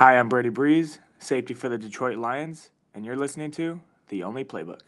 Hi, I'm Brady Breeze, safety for the Detroit Lions, and you're listening to The Only Playbook.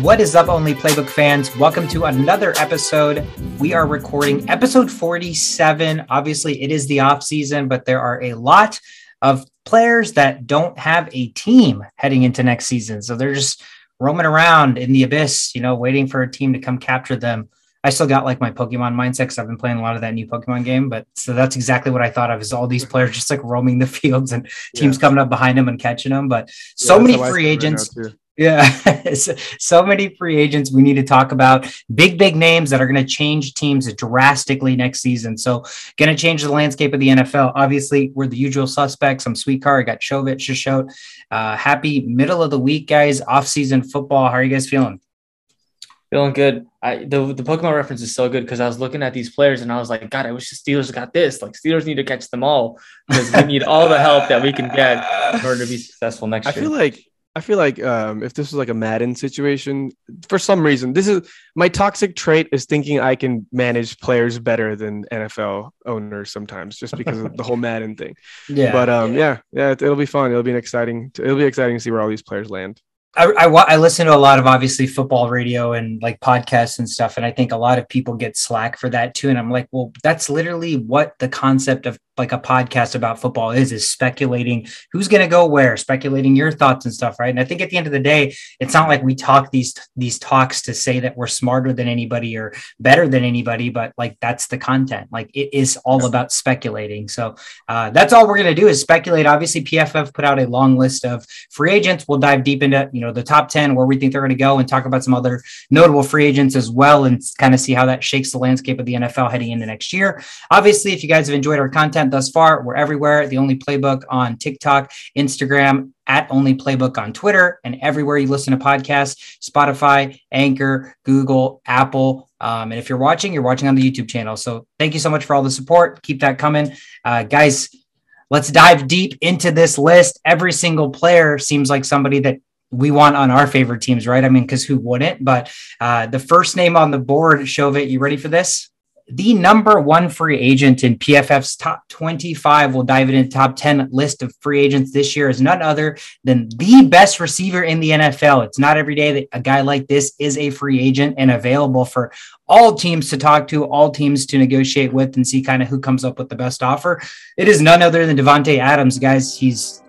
What is up, Only Playbook fans? Welcome to another episode. We are recording episode 47. Obviously, it is the off season, but there are a lot of players that don't have a team heading into next season. So they're just roaming around in the abyss, you know, waiting for a team to come capture them. I still got like my Pokemon mindset because I've been playing a lot of that new Pokemon game. But so that's exactly what I thought of is all these players just like roaming the fields and teams yeah. coming up behind them and catching them. But so yeah, many free agents. Right yeah, so many free agents we need to talk about. Big, big names that are going to change teams drastically next season. So, going to change the landscape of the NFL. Obviously, we're the usual suspects. I'm Sweet Car. I got Chovich to show. Uh, happy middle of the week, guys. Off season football. How are you guys feeling? Feeling good. I the the Pokemon reference is so good because I was looking at these players and I was like, God, I wish the Steelers got this. Like Steelers need to catch them all because we need all the help that we can get in order to be successful next I year. I feel like I feel like um, if this was like a Madden situation, for some reason, this is my toxic trait is thinking I can manage players better than NFL owners sometimes, just because of the whole Madden thing. Yeah. But um, yeah, yeah, it, will be fun. It'll be an exciting. It'll be exciting to see where all these players land. I, I, I listen to a lot of obviously football radio and like podcasts and stuff, and I think a lot of people get slack for that too. And I'm like, well, that's literally what the concept of like a podcast about football is is speculating who's going to go where speculating your thoughts and stuff right? And i think at the end of the day it's not like we talk these these talks to say that we're smarter than anybody or better than anybody but like that's the content. Like it is all about speculating. So uh, that's all we're going to do is speculate. Obviously pff put out a long list of free agents. We'll dive deep into you know the top 10 where we think they're going to go and talk about some other notable free agents as well and kind of see how that shakes the landscape of the nfl heading into next year. Obviously if you guys have enjoyed our content content thus far. We're everywhere. The Only Playbook on TikTok, Instagram, at Only Playbook on Twitter, and everywhere you listen to podcasts Spotify, Anchor, Google, Apple. Um, and if you're watching, you're watching on the YouTube channel. So thank you so much for all the support. Keep that coming. Uh, guys, let's dive deep into this list. Every single player seems like somebody that we want on our favorite teams, right? I mean, because who wouldn't? But uh, the first name on the board, Shovit, you ready for this? The number one free agent in PFF's top 25. We'll dive into top 10 list of free agents this year is none other than the best receiver in the NFL. It's not every day that a guy like this is a free agent and available for all teams to talk to, all teams to negotiate with and see kind of who comes up with the best offer. It is none other than Davante Adams, guys. He's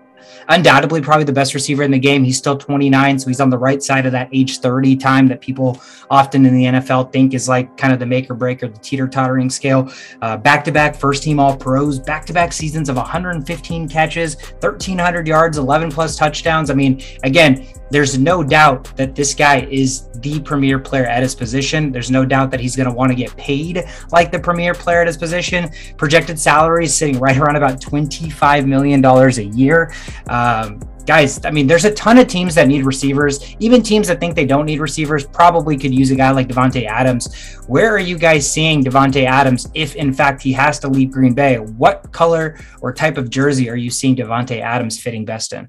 undoubtedly probably the best receiver in the game. He's still 29, so he's on the right side of that age 30 time that people often in the NFL think is like kind of the make or break or the teeter tottering scale. Back to back first team All Pros, back to back seasons of 115 catches, 1,300 yards, 11 plus touchdowns. I mean, again, there's no doubt that this guy is the premier player at his position. There's no doubt that he's going to want to get paid like the premier player at his position. Projected salary is sitting right around about $25 million a year. Uh, Um, guys, I mean, there's a ton of teams that need receivers. Even teams that think they don't need receivers probably could use a guy like Davante Adams. Where are you guys seeing Davante Adams if, in fact, he has to leave Green Bay? What color or type of jersey are you seeing Davante Adams fitting best in?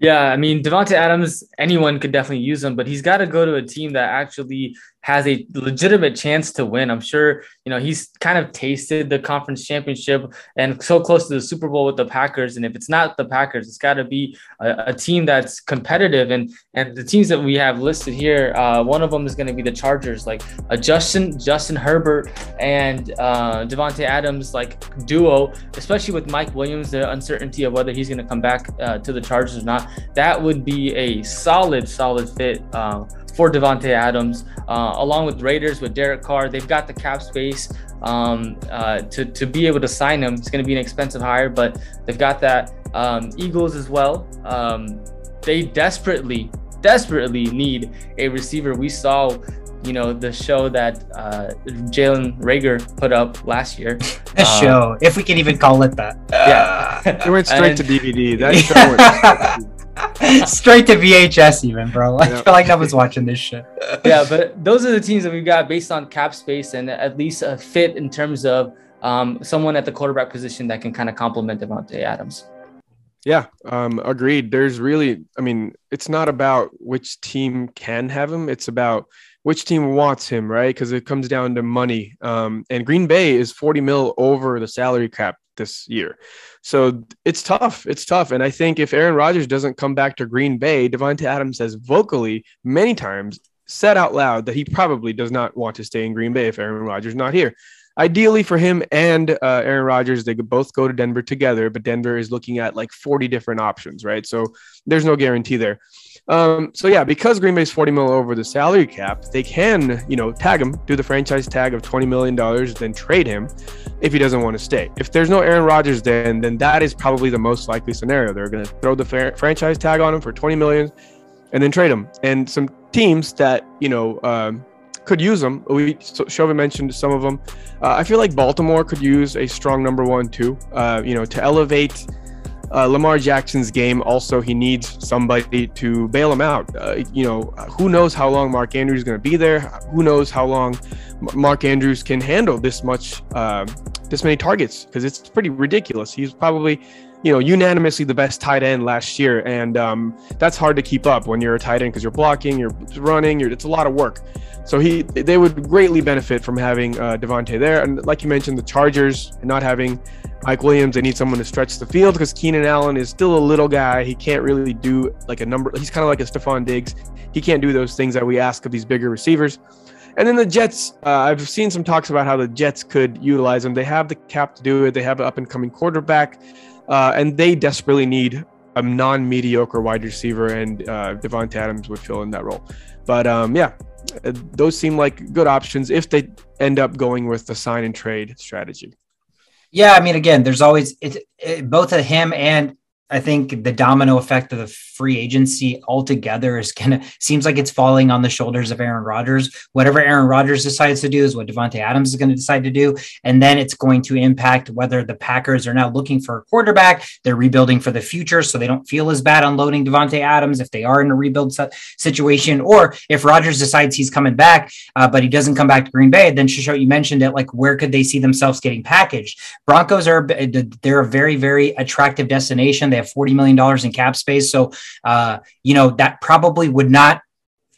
Yeah, I mean Davante Adams, anyone could definitely use him, but he's got to go to a team that actually has a legitimate chance to win. I'm sure, you know, he's kind of tasted the conference championship and so close to the Super Bowl with the Packers. And if it's not the Packers, it's got to be a, a, team that's competitive. And and the teams that we have listed here, uh, one of them is going to be the Chargers, like a Justin Justin Herbert and uh, Davante Adams like duo, especially with Mike Williams, the uncertainty of whether he's going to come back uh, to the Chargers or not. That would be a solid, solid fit. Uh, for Davante Adams, uh, along with Raiders with Derek Carr. They've got the cap space um, uh, to to be able to sign him. It's going to be an expensive hire, but they've got that. Um, Eagles as well. Um, they desperately, desperately need a receiver. We saw you know the show that uh, Jalen Reagor put up last year. A um, show, if we can even call it that. Yeah, it went straight and, to DVD. That show Straight to VHS, even, bro. I feel like nobody's watching this shit. yeah, but those are the teams that we've got based on cap space and at least a fit in terms of um, someone at the quarterback position that can kind of complement Davante Adams. Yeah, um, agreed. There's really, I mean, it's not about which team can have him. It's about which team wants him, right? Because it comes down to money. Um, and Green Bay is 40 mil over the salary cap this year. So it's tough. It's tough. And I think if Aaron Rodgers doesn't come back to Green Bay, Davante Adams has vocally many times said out loud that he probably does not want to stay in Green Bay if Aaron Rodgers is not here. Ideally for him and uh, Aaron Rodgers, they could both go to Denver together, but Denver is looking at like 40 different options, right? So there's no guarantee there. Um, so yeah, because Green Bay's 40 mil over the salary cap, they can, you know, tag him, do the franchise tag of 20 million dollars, then trade him if he doesn't want to stay. If there's no Aaron Rodgers, then then that is probably the most likely scenario. They're going to throw the franchise tag on him for 20 million, and then trade him. And some teams that you know um, could use them. We so mentioned some of them. Uh, I feel like Baltimore could use a strong number one too. Uh, you know, to elevate uh, Lamar Jackson's game. Also, he needs somebody to bail him out. Uh, you know, who knows how long Mark Andrews is going to be there? Who knows how long Mark Andrews can handle this much, uh, this many targets? Because it's pretty ridiculous. He's probably, you know, unanimously the best tight end last year, and um, that's hard to keep up when you're a tight end because you're blocking, you're running, you're, it's a lot of work. So he, they would greatly benefit from having uh, Davante there, and like you mentioned, the Chargers not having Mike Williams, they need someone to stretch the field because Keenan Allen is still a little guy. He can't really do like a number. He's kind of like a Stefon Diggs. He can't do those things that we ask of these bigger receivers. And then the Jets, uh, I've seen some talks about how the Jets could utilize them. They have the cap to do it. They have an up and coming quarterback, uh, and they desperately need a non mediocre wide receiver, and uh, Davante Adams would fill in that role. But um, yeah, those seem like good options if they end up going with the sign and trade strategy. Yeah, I mean, again, there's always it, it, both of him and I think the domino effect of the free agency altogether is kind of seems like it's falling on the shoulders of Aaron Rodgers. Whatever Aaron Rodgers decides to do is what Davante Adams is going to decide to do, and then it's going to impact whether the Packers are now looking for a quarterback. They're rebuilding for the future, so they don't feel as bad unloading Davante Adams if they are in a rebuild situation, or if Rodgers decides he's coming back, uh, but he doesn't come back to Green Bay. Then Show, you mentioned it. Like, where could they see themselves getting packaged? Broncos are they're a very very attractive destination. They have $40 million in cap space. So, uh, you know, that probably would not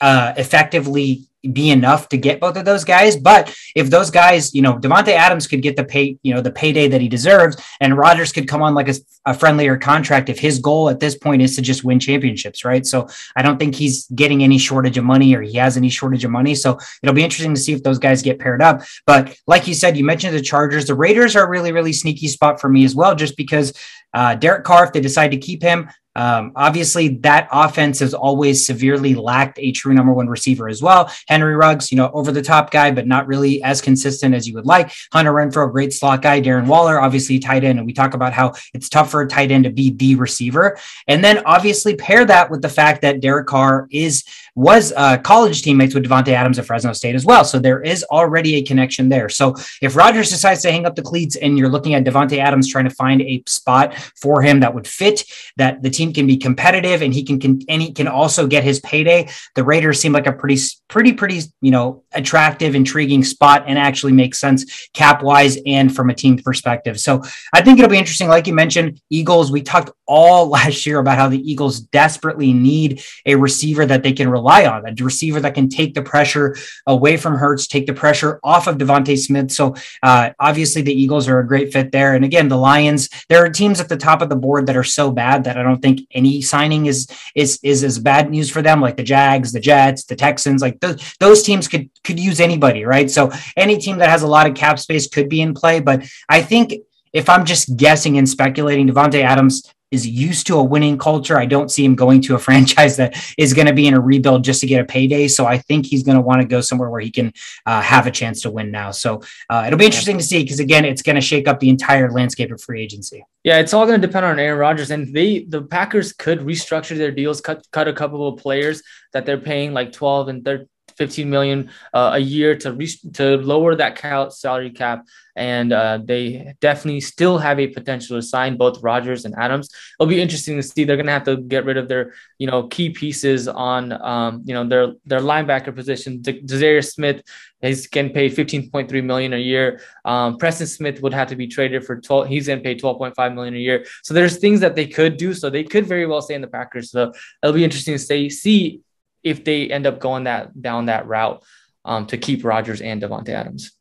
uh, effectively be enough to get both of those guys. But if those guys, you know, Davante Adams could get the pay, you know, the payday that he deserves, and Rodgers could come on like a, a, friendlier contract if his goal at this point is to just win championships, right? So I don't think he's getting any shortage of money or he has any shortage of money. So it'll be interesting to see if those guys get paired up. But like you said, you mentioned the Chargers. The Raiders are a really, really sneaky spot for me as well, just because uh, Derek Carr, if they decide to keep him, um, obviously, that offense has always severely lacked a true number one receiver as well. Henry Ruggs, you know, over the top guy, but not really as consistent as you would like. Hunter Renfrow, great slot guy. Darren Waller, obviously tight end. And we talk about how it's tough for a tight end to be the receiver. And then obviously pair that with the fact that Derek Carr is was uh, college teammates with Davante Adams at Fresno State as well. So there is already a connection there. So if Rodgers decides to hang up the cleats and you're looking at Davante Adams trying to find a spot for him that would fit, that the team can be competitive and he can, can and he can also get his payday. The Raiders seem like a pretty, pretty, pretty, you know, attractive, intriguing spot and actually makes sense cap wise and from a team perspective. So I think it'll be interesting. Like you mentioned, Eagles, we talked all last year about how the Eagles desperately need a receiver that they can rely on, a receiver that can take the pressure away from Hurts, take the pressure off of DeVonta Smith. So uh, obviously the Eagles are a great fit there. And again, the Lions, there are teams at the top of the board that are so bad that I don't think any signing is is is as bad news for them, like the Jags, the Jets, the Texans. Like those those teams could could use anybody, right? So any team that has a lot of cap space could be in play. But I think if I'm just guessing and speculating, Davante Adams is used to a winning culture. I don't see him going to a franchise that is going to be in a rebuild just to get a payday. So I think he's going to want to go somewhere where he can uh, have a chance to win now. So uh, it'll be interesting to see because again, it's going to shake up the entire landscape of free agency. Yeah, it's all going to depend on Aaron Rodgers, and they the Packers could restructure their deals, cut cut a couple of players that they're paying like twelve and 13 15 million uh, a year to reach to lower that cal- salary cap and uh, they definitely still have a potential to sign both Rodgers and Adams. It'll be interesting to see. They're going to have to get rid of their, you know, key pieces on, um, you know, their their linebacker position. Za'Darius Smith is getting paid 15.3 million a year. Um, Preston Smith would have to be traded for 12. He's getting paid 12.5 million a year. So there's things that they could do. So they could very well stay in the Packers. So it'll be interesting to say see if they end up going that down that route um, to keep Rodgers and Davante Adams.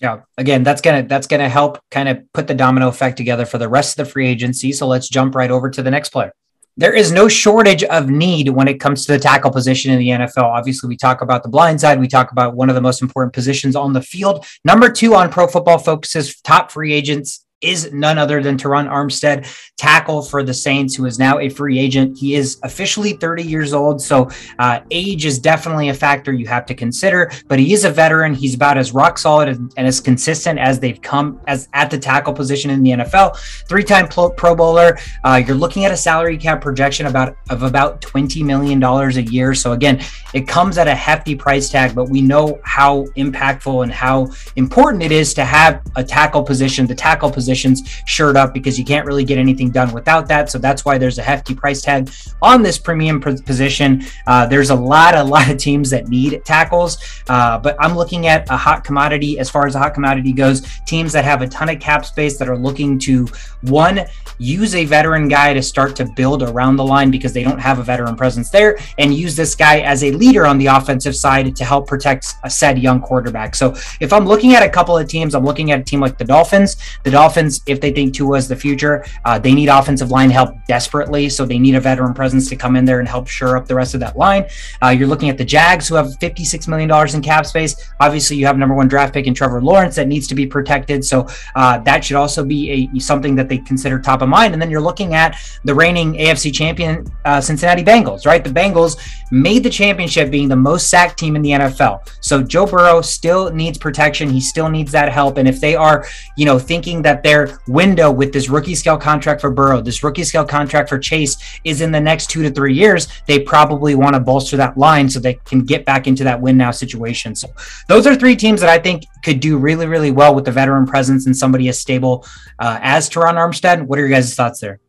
Yeah, again, that's gonna that's gonna help kind of put the domino effect together for the rest of the free agency. So let's jump right over to the next player. There is no shortage of need when it comes to the tackle position in the NFL. Obviously, we talk about the blind side. We talk about one of the most important positions on the field. Number two on Pro Football Focus's top free agents is none other than Terron Armstead, tackle for the Saints, who is now a free agent. He is officially 30 years old, so uh, age is definitely a factor you have to consider. But he is a veteran. He's about as rock solid and as consistent as they've come as at the tackle position in the NFL. Three-time Pro, pro Bowler. Uh, you're looking at a salary cap projection about of about 20 million dollars a year. So again, it comes at a hefty price tag, but we know how impactful and how important it is to have a tackle position, the tackle position positions shored up because you can't really get anything done without that. So that's why there's a hefty price tag on this premium position. Uh, there's a lot, a lot of teams that need tackles, uh, but I'm looking at a hot commodity as far as a hot commodity goes. Teams that have a ton of cap space that are looking to one use a veteran guy to start to build around the line because they don't have a veteran presence there, and use this guy as a leader on the offensive side to help protect a said young quarterback. So if I'm looking at a couple of teams, I'm looking at a team like the Dolphins. The Dolphins Dolphins, if they think Tua is the future, uh, they need offensive line help desperately. So they need a veteran presence to come in there and help shore up the rest of that line. Uh, you're looking at the Jags, who have $56 million in cap space. Obviously, you have number one draft pick in Trevor Lawrence that needs to be protected. So uh, that should also be a something that they consider top of mind. And then you're looking at the reigning AFC champion, uh, Cincinnati Bengals, right? The Bengals made the championship being the most sacked team in the NFL. So Joe Burrow still needs protection. He still needs that help. And if they are, you know, thinking that their window with this rookie scale contract for Burrow, this rookie scale contract for Chase is in the next two to three years, they probably want to bolster that line so they can get back into that win now situation. So those are three teams that I think could do really, really well with the veteran presence and somebody as stable uh, as Terron Armstead. What are your guys' thoughts there?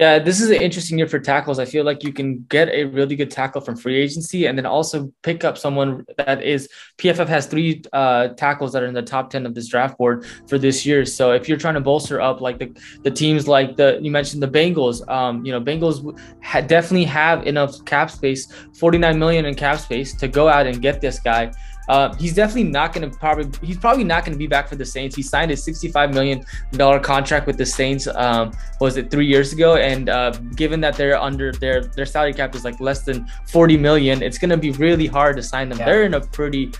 Yeah, this is an interesting year for tackles. I feel like you can get a really good tackle from free agency and then also pick up someone that is PFF has three uh, tackles that are in the top 10 of this draft board for this year. So if you're trying to bolster up like the, the teams like the, you mentioned the Bengals, um, you know, Bengals ha- definitely have enough cap space, 49 million in cap space to go out and get this guy. Uh, he's definitely not going to probably he's probably not going to be back for the Saints. He signed a 65 million dollar contract with the Saints. Um, was it three years ago? And uh, given that they're under their their salary cap is like less than 40 million, it's going to be really hard to sign them. Yeah. They're in a pretty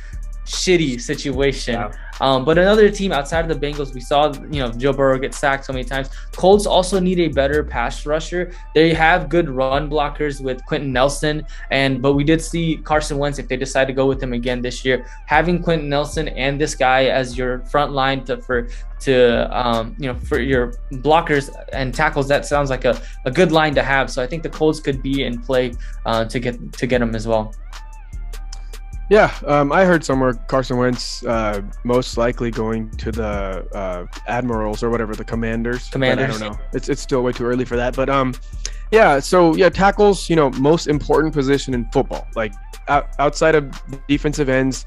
shitty situation. Yeah. Um, but another team outside of the Bengals, we saw you know Joe Burrow get sacked so many times. Colts also need a better pass rusher. They have good run blockers with Quenton Nelson, and but we did see Carson Wentz if they decide to go with him again this year. Having Quenton Nelson and this guy as your front line to for to um, you know for your blockers and tackles, that sounds like a, a good line to have. So I think the Colts could be in play uh, to get to get him as well. Yeah, um, I heard somewhere Carson Wentz uh, most likely going to the uh, Admirals or whatever the Commanders. Commanders. I don't know. It's it's still way too early for that, but um, yeah. So yeah, tackles. You know, most important position in football. Like out, outside of defensive ends,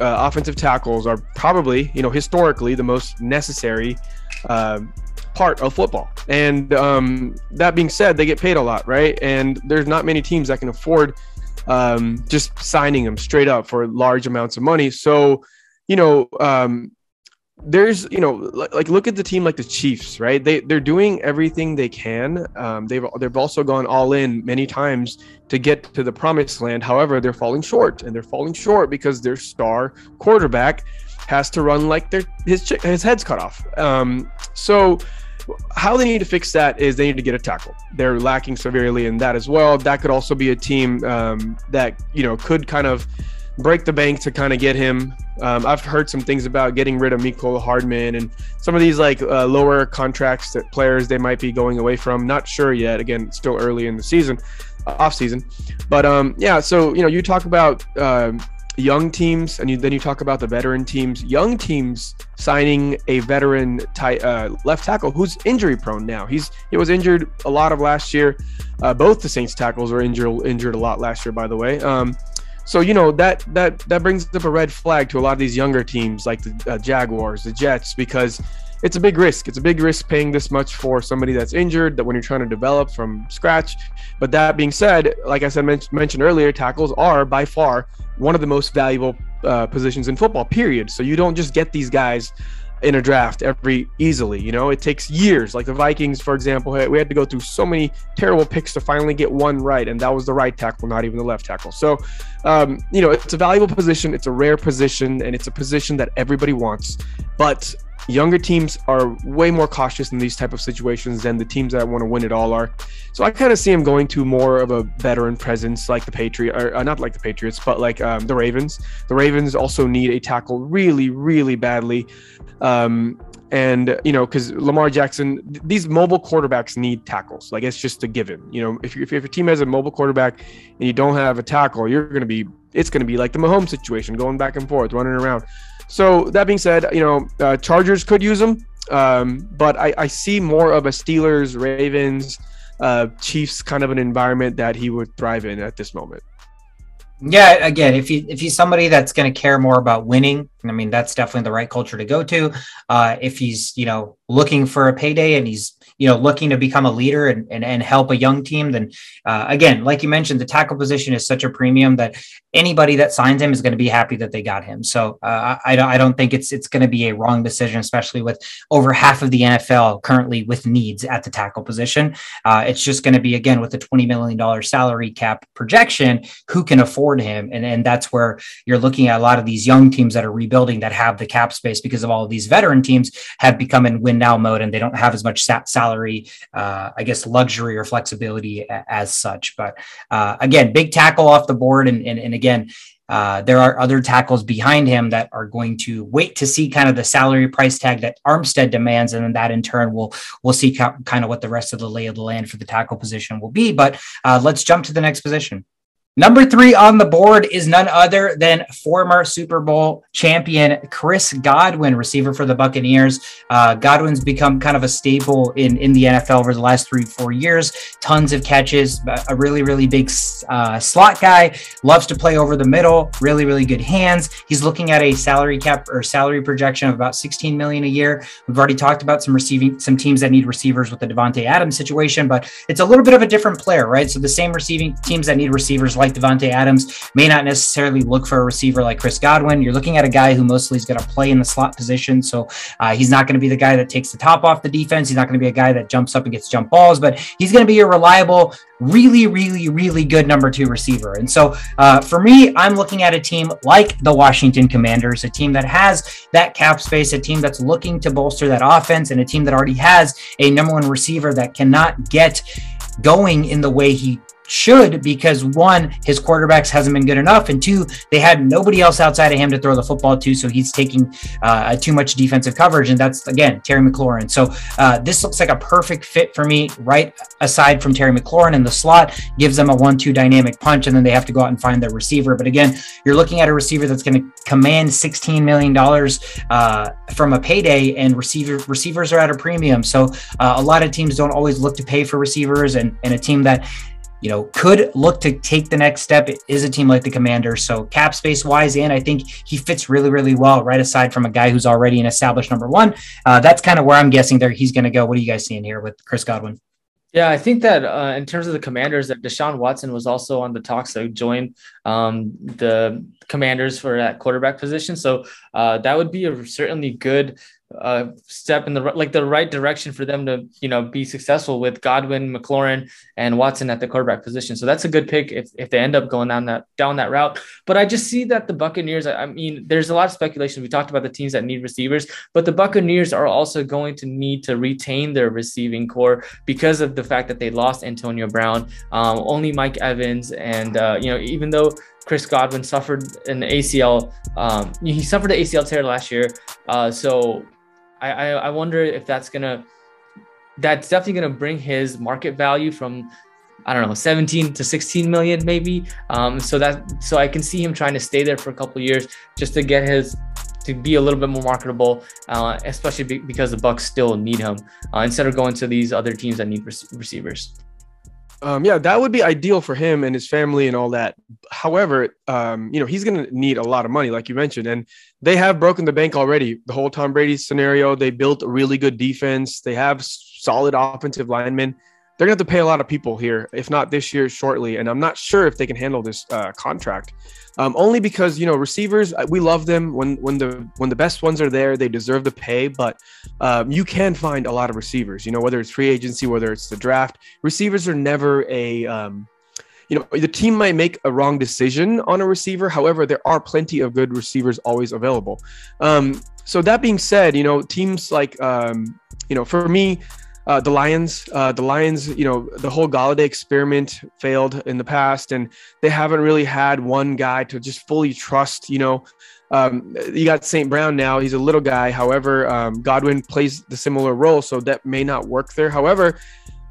uh, offensive tackles are probably you know historically the most necessary. Uh, part of football. And um, that being said, they get paid a lot, right? And there's not many teams that can afford um, just signing them straight up for large amounts of money. So, you know, um, there's, you know, like look at the team like the Chiefs, right? They they're doing everything they can. Um, they've they've also gone all in many times to get to the promised land. However, they're falling short, and they're falling short because their star quarterback has to run like their his his head's cut off. Um, so how they need to fix that is they need to get a tackle. They're lacking severely in that as well. That could also be a team um, that you know could kind of break the bank to kind of get him. Um, I've heard some things about getting rid of Mecole Hardman and some of these like uh, lower contracts that players they might be going away from. Not sure yet. Again, still early in the season. off season. But um, yeah, so you know, you talk about um, young teams, and you, then you talk about the veteran teams. Young teams signing a veteran ty- uh, left tackle who's injury prone now. He's he was injured a lot of last year. Uh, both the Saints tackles were injured injured a lot last year, by the way. Um, so you know that that that brings up a red flag to a lot of these younger teams like the uh, Jaguars, the Jets, because it's a big risk. It's a big risk paying this much for somebody that's injured that when you're trying to develop from scratch. But that being said, like I said men- mentioned earlier, tackles are by far one of the most valuable uh, positions in football. Period. So you don't just get these guys in a draft every easily. You know, it takes years. Like the Vikings, for example, we had to go through so many terrible picks to finally get one right, and that was the right tackle, not even the left tackle. So, um, you know, it's a valuable position. It's a rare position, and it's a position that everybody wants. But younger teams are way more cautious in these type of situations than the teams that want to win it all are. So I kind of see him going to more of a veteran presence like the Patriots, or uh, not like the Patriots, but like um, the Ravens. The Ravens also need a tackle really, really badly. Um, and you know, because Lamar Jackson, th- these mobile quarterbacks need tackles. Like it's just a given. You know, if, if, if your team has a mobile quarterback and you don't have a tackle, you're going to be it's going to be like the Mahomes situation, going back and forth, running around. So that being said, you know, uh, Chargers could use him, um, but I, I, see more of a Steelers, Ravens, uh, Chiefs kind of an environment that he would thrive in at this moment. Yeah, again, if he if he's somebody that's going to care more about winning, I mean, that's definitely the right culture to go to. Uh, if he's you know looking for a payday and he's you know looking to become a leader and and, and help a young team, then uh, again, like you mentioned, the tackle position is such a premium that anybody that signs him is going to be happy that they got him. So uh, I, I don't think it's it's going to be a wrong decision, especially with over half of the NFL currently with needs at the tackle position. Uh, it's just going to be again with the twenty million dollar salary cap projection, who can afford him, and and that's where you're looking at a lot of these young teams that are rebuilding that have the cap space because of all of these veteran teams have become in win now mode and they don't have as much salary, uh, I guess, luxury or flexibility as such. But uh, again, big tackle off the board, and and, and again again, uh, there are other tackles behind him that are going to wait to see kind of the salary price tag that Armstead demands, and then that in turn will we'll see ca- kind of what the rest of the lay of the land for the tackle position will be. But uh, let's jump to the next position. Number three on the board is none other than former Super Bowl champion Chris Godwin, receiver for the Buccaneers. Uh, Godwin's become kind of a staple in, in the NFL over the last three, four years. Tons of catches, a really, really big uh, slot guy, loves to play over the middle, really, really good hands. He's looking at a salary cap or salary projection of about 16 million a year. We've already talked about some receiving, some teams that need receivers with the Davante Adams situation, but it's a little bit of a different player, right? So the same receiving teams that need receivers like Davante Adams may not necessarily look for a receiver like Chris Godwin. You're looking at a guy who mostly is going to play in the slot position, so uh, he's not going to be the guy that takes the top off the defense. He's not going to be a guy that jumps up and gets jump balls, but he's going to be a reliable, really, really, really good number two receiver. And so uh, for me, I'm looking at a team like the Washington Commanders, a team that has that cap space, a team that's looking to bolster that offense, and a team that already has a number one receiver that cannot get going in the way he should because one, his quarterbacks hasn't been good enough, and two, they had nobody else outside of him to throw the football to, so he's taking uh, too much defensive coverage, and that's again Terry McLaurin. So uh, this looks like a perfect fit for me, right aside from Terry McLaurin in the slot, gives them a one-two dynamic punch, and then they have to go out and find their receiver. But again, you're looking at a receiver that's going to command 16 million dollars uh, from a payday, and receiver receivers are at a premium. So uh, a lot of teams don't always look to pay for receivers, and and a team that you know, could look to take the next step is a team like the Commanders. So cap space wise, and I think he fits really, really well, right aside from a guy who's already an established number one. Uh, that's kind of where I'm guessing there he's going to go. What are you guys seeing here with Chris Godwin? Yeah, I think that uh, in terms of the commanders, that Deshaun Watson was also on the talks to join um, the commanders for that quarterback position. So uh, that would be a certainly good uh, step in the like the right direction for them to you know be successful with Godwin, McLaurin, and Watson at the quarterback position. So that's a good pick if, if they end up going down that down that route. But I just see that the Buccaneers. I mean, there's a lot of speculation. We talked about the teams that need receivers, but the Buccaneers are also going to need to retain their receiving core because of the fact that they lost Antonio Brown. Um, only Mike Evans, and uh, you know even though Chris Godwin suffered an ACL. Um, he suffered an ACL tear last year. Uh, so I, I, I wonder if that's gonna that's definitely gonna bring his market value from I don't know, 17 to 16 million maybe. Um, so that so I can see him trying to stay there for a couple years just to get his to be a little bit more marketable, uh, especially be, because the Bucs still need him uh, instead of going to these other teams that need rec- receivers. Um, yeah, that would be ideal for him and his family and all that. However, um, you know, he's going to need a lot of money, like you mentioned, and they have broken the bank already. The whole Tom Brady scenario, they built a really good defense. They have solid offensive linemen. They're to have to pay a lot of people here, if not this year, shortly. And I'm not sure if they can handle this uh, contract um, only because you know receivers uh, we love them when when the when the best ones are there they deserve the pay but um, you can find a lot of receivers you know whether it's free agency whether it's the draft receivers are never a um, you know the team might make a wrong decision on a receiver however there are plenty of good receivers always available um, so that being said you know teams like um, you know for me uh, the Lions, uh, the Lions, you know, the whole Golladay experiment failed in the past, and they haven't really had one guy to just fully trust. You know, um, you got St. Brown now; he's a little guy. However, um, Godwin plays the similar role, so that may not work there. However,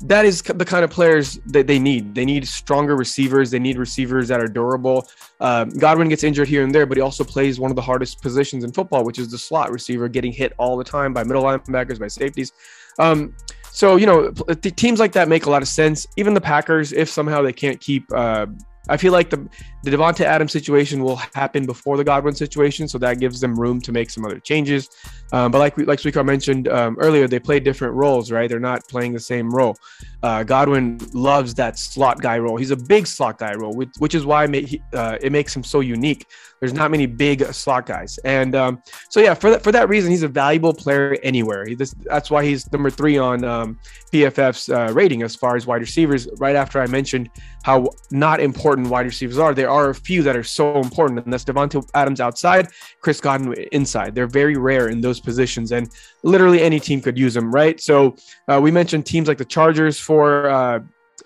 that is the kind of players that they need. They need stronger receivers. They need receivers that are durable. Um, Godwin gets injured here and there, but he also plays one of the hardest positions in football, which is the slot receiver, getting hit all the time by middle linebackers, by safeties. Um, so, you know, teams like that make a lot of sense. Even the Packers, if somehow they can't keep uh, I feel like the the Davante Adams situation will happen before the Godwin situation, so that gives them room to make some other changes. Um, but like like Sweetcar mentioned um, earlier, they play different roles, right? They're not playing the same role. Uh, Godwin loves that slot guy role. He's a big slot guy role, which, which is why uh, it makes him so unique. There's not many big slot guys, and um, so yeah, for that for that reason, he's a valuable player anywhere. He, this, that's why he's number three on um, PFF's uh, rating as far as wide receivers. Right after I mentioned how not important wide receivers are, there are a few that are so important, and that's Davante Adams outside, Chris Godwin inside. They're very rare in those positions, and literally any team could use them, right? So uh, we mentioned teams like the Chargers for uh,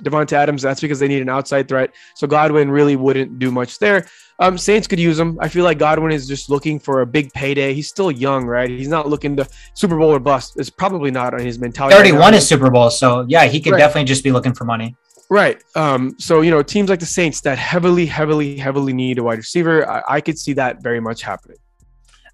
Davante Adams. That's because they need an outside threat. So Godwin really wouldn't do much there. Um, Saints could use him. I feel like Godwin is just looking for a big payday. He's still young, right? He's not looking to Super Bowl or bust. It's probably not on his mentality. He already right won his Super Bowl, so yeah, he could right. definitely just be looking for money. Right. Um, so you know, teams like the Saints that heavily, heavily, heavily need a wide receiver, I, I could see that very much happening.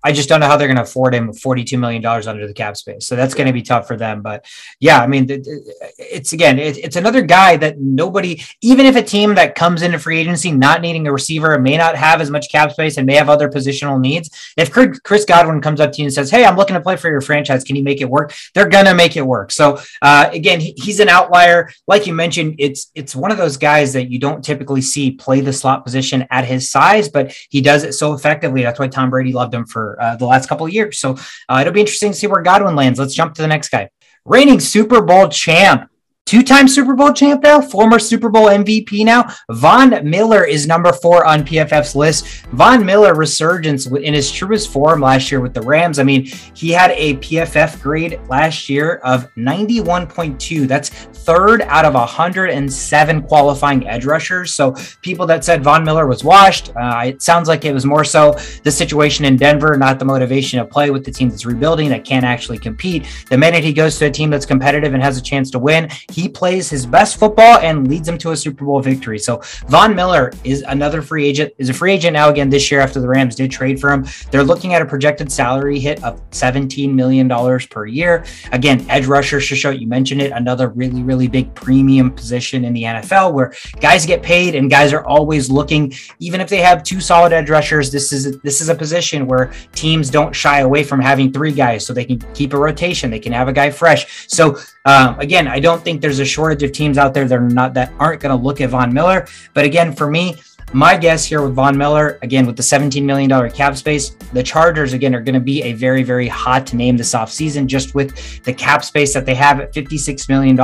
I just don't know how they're going to afford him $42 million under the cap space. So that's going to be tough for them. But yeah, I mean, it's again, it's another guy that nobody, even if a team that comes into free agency not needing a receiver may not have as much cap space and may have other positional needs. If Chris Godwin comes up to you and says, Hey, I'm looking to play for your franchise. Can you make it work? They're going to make it work. So uh, again, he's an outlier. Like you mentioned, it's, it's one of those guys that you don't typically see play the slot position at his size, but he does it so effectively. That's why Tom Brady loved him for uh, the last couple of years. So uh, it'll be interesting to see where Godwin lands. Let's jump to the next guy. Reigning Super Bowl champ, two-time Super Bowl champ now, former Super Bowl MVP now. Von Miller is number four on PFF's list. Von Miller resurgence in his truest form last year with the Rams. I mean, he had a PFF grade last year of 91.2. That's third out of 107 qualifying edge rushers. So people that said Von Miller was washed, uh, it sounds like it was more so the situation in Denver, not the motivation to play with the team that's rebuilding that can't actually compete. The minute he goes to a team that's competitive and has a chance to win, he plays his best football and leads them to a Super Bowl victory. So Von Miller is another free agent, is a free agent now again this year after the Rams did trade for him. They're looking at a projected salary hit of $17 million per year. Again, edge rusher, Shisho, you mentioned it, another really really big premium position in the NFL where guys get paid and guys are always looking, even if they have two solid edge rushers. This is this is a position where teams don't shy away from having three guys, so they can keep a rotation. They can have a guy fresh. So um, again, I don't think there's a shortage of teams out there that are not that aren't going to look at Von Miller. But again, for me, my guess here with Von Miller, again, with the $17 million cap space, the Chargers, again, are going to be a very, very hot name this offseason just with the cap space that they have at $56 million.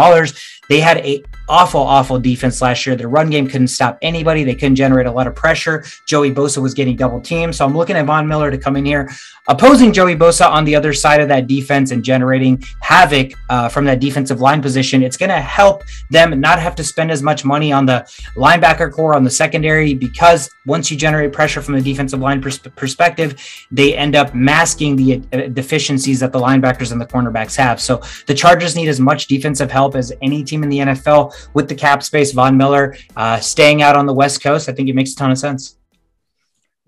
They had a awful, awful defense last year. Their run game couldn't stop anybody. They couldn't generate a lot of pressure. Joey Bosa was getting double teamed. So I'm looking at Von Miller to come in here, opposing Joey Bosa on the other side of that defense and generating havoc uh, from that defensive line position. It's going to help them not have to spend as much money on the linebacker core, on the secondary because once you generate pressure from a defensive line pers- perspective, they end up masking the uh, deficiencies that the linebackers and the cornerbacks have. So the Chargers need as much defensive help as any team in the NFL with the cap space. Von Miller uh, staying out on the West Coast, I think it makes a ton of sense.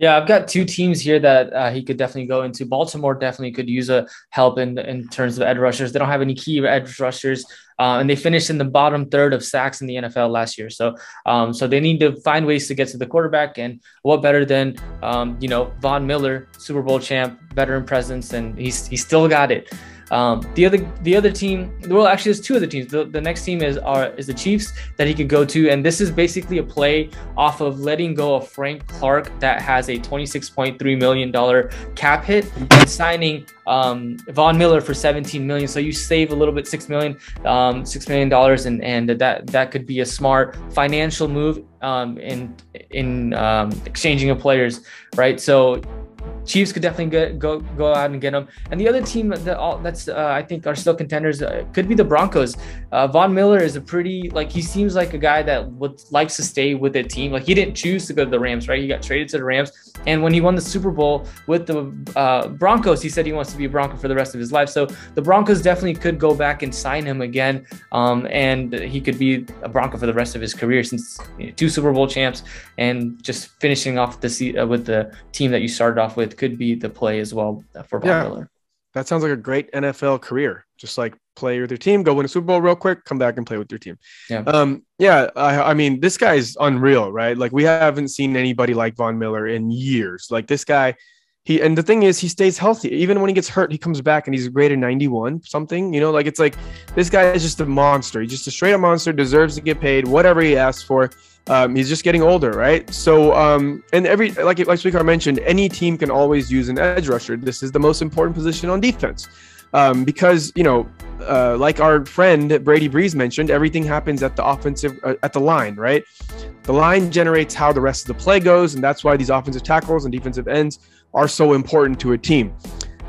Yeah, I've got two teams here that uh, he could definitely go into. Baltimore definitely could use a help in in terms of edge rushers. They don't have any key edge rushers, uh, and they finished in the bottom third of sacks in the NFL last year. So, um, so they need to find ways to get to the quarterback. And what better than um, you know Von Miller, Super Bowl champ, veteran presence, and he's he's still got it. Um, the other the other team, well, actually, there's two other teams. The, the next team is are is the Chiefs that he could go to, and this is basically a play off of letting go of Frank Clark that has a 26.3 million dollar cap hit and signing um, Von Miller for 17 million. So you save a little bit, six million, um, six million dollars, and and that that could be a smart financial move um, in in um, exchanging of players, right? So Chiefs could definitely get, go go out and get him. And the other team that all, that's uh, I think are still contenders uh, could be the Broncos. Uh, Von Miller is a pretty like he seems like a guy that would likes to stay with a team. Like he didn't choose to go to the Rams, right? He got traded to the Rams, and when he won the Super Bowl with the uh, Broncos, he said he wants to be a Bronco for the rest of his life. So the Broncos definitely could go back and sign him again, um, and he could be a Bronco for the rest of his career since you know, two Super Bowl champs and just finishing off the uh, with the team that you started off with could be the play as well for Von yeah. Miller. That sounds like a great NFL career. Just like play with your team, go win a Super Bowl real quick, come back and play with your team. Yeah. Um, yeah. I, I mean, this guy's unreal, right? Like we haven't seen anybody like Von Miller in years. Like this guy, he and the thing is he stays healthy. Even when he gets hurt, he comes back and he's a greater 91 something. You know, like it's like this guy is just a monster. He's just a straight up monster, deserves to get paid whatever he asks for. Um, he's just getting older, right? So, um, and every like like Sweetheart mentioned, any team can always use an edge rusher. This is the most important position on defense um, because you know, uh, like our friend Brady Breeze mentioned, everything happens at the offensive uh, at the line, right? The line generates how the rest of the play goes, and that's why these offensive tackles and defensive ends are so important to a team.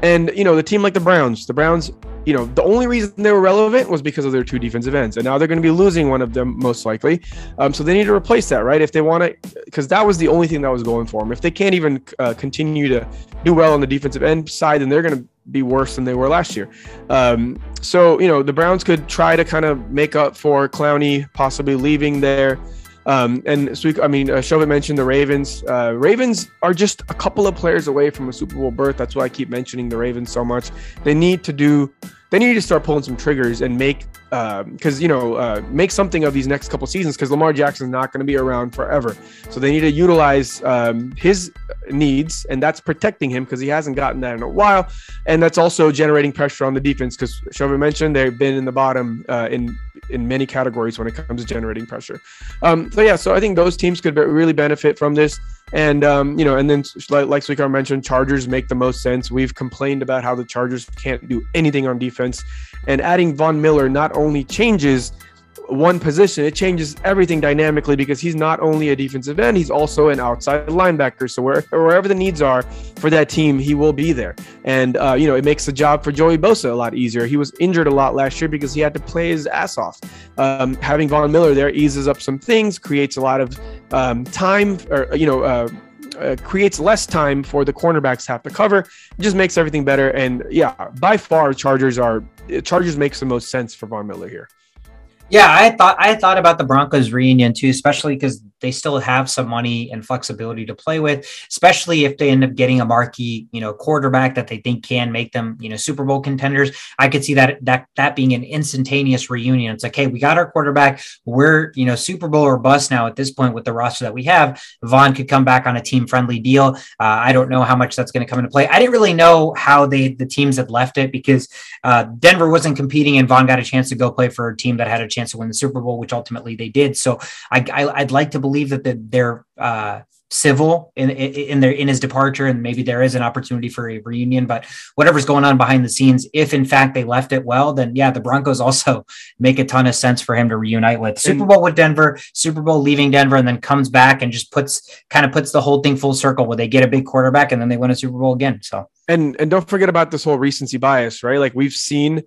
And you know, the team like the Browns, the Browns, you know, the only reason they were relevant was because of their two defensive ends, and now they're going to be losing one of them most likely. Um, so they need to replace that, right? If they want to, because that was the only thing that was going for them. If they can't even uh, continue to do well on the defensive end side, then they're going to be worse than they were last year. Um, so you know, the Browns could try to kind of make up for Clowney possibly leaving there. Um, and so, we, I mean, uh, Chauvin mentioned the Ravens. Uh, Ravens are just a couple of players away from a Super Bowl berth. That's why I keep mentioning the Ravens so much. They need to do they need to start pulling some triggers and make because um, you know uh, make something of these next couple seasons because Lamar Jackson's not going to be around forever. So they need to utilize um, his needs, and that's protecting him because he hasn't gotten that in a while, and that's also generating pressure on the defense because Chauvin mentioned they've been in the bottom uh, in in many categories when it comes to generating pressure. Um, so yeah, so I think those teams could be, really benefit from this. And um, you know, and then like, like Sweetheart mentioned, Chargers make the most sense. We've complained about how the Chargers can't do anything on defense, and adding Von Miller not only changes one position, it changes everything dynamically because he's not only a defensive end, he's also an outside linebacker. So where, wherever the needs are for that team, he will be there. And uh, you know, it makes the job for Joey Bosa a lot easier. He was injured a lot last year because he had to play his ass off. Um, having Von Miller there eases up some things, creates a lot of um, time, or you know. Uh, uh, creates less time for the cornerbacks have to cover. It just makes everything better. And yeah, by far, Chargers are Chargers makes the most sense for Von Miller here. Yeah, I thought I thought about the Broncos reunion too, especially because they still have some money and flexibility to play with, especially if they end up getting a marquee, you know, quarterback that they think can make them, you know, Super Bowl contenders. I could see that that that being an instantaneous reunion. It's like, hey, we got our quarterback. We're, you know, Super Bowl or bust now at this point with the roster that we have. Von could come back on a team friendly deal. Uh, I don't know how much that's going to come into play. I didn't really know how they the teams had left it because uh, Denver wasn't competing and Von got a chance to go play for a team that had a chance to win the Super Bowl, which ultimately they did. So I, I would like to believe that the, they're uh, civil in, in their in his departure, and maybe there is an opportunity for a reunion. But whatever's going on behind the scenes, if in fact they left it well, then yeah, the Broncos also make a ton of sense for him to reunite with Super Bowl with Denver, Super Bowl leaving Denver, and then comes back and just puts kind of puts the whole thing full circle where they get a big quarterback and then they win a Super Bowl again. So and and don't forget about this whole recency bias, right? Like we've seen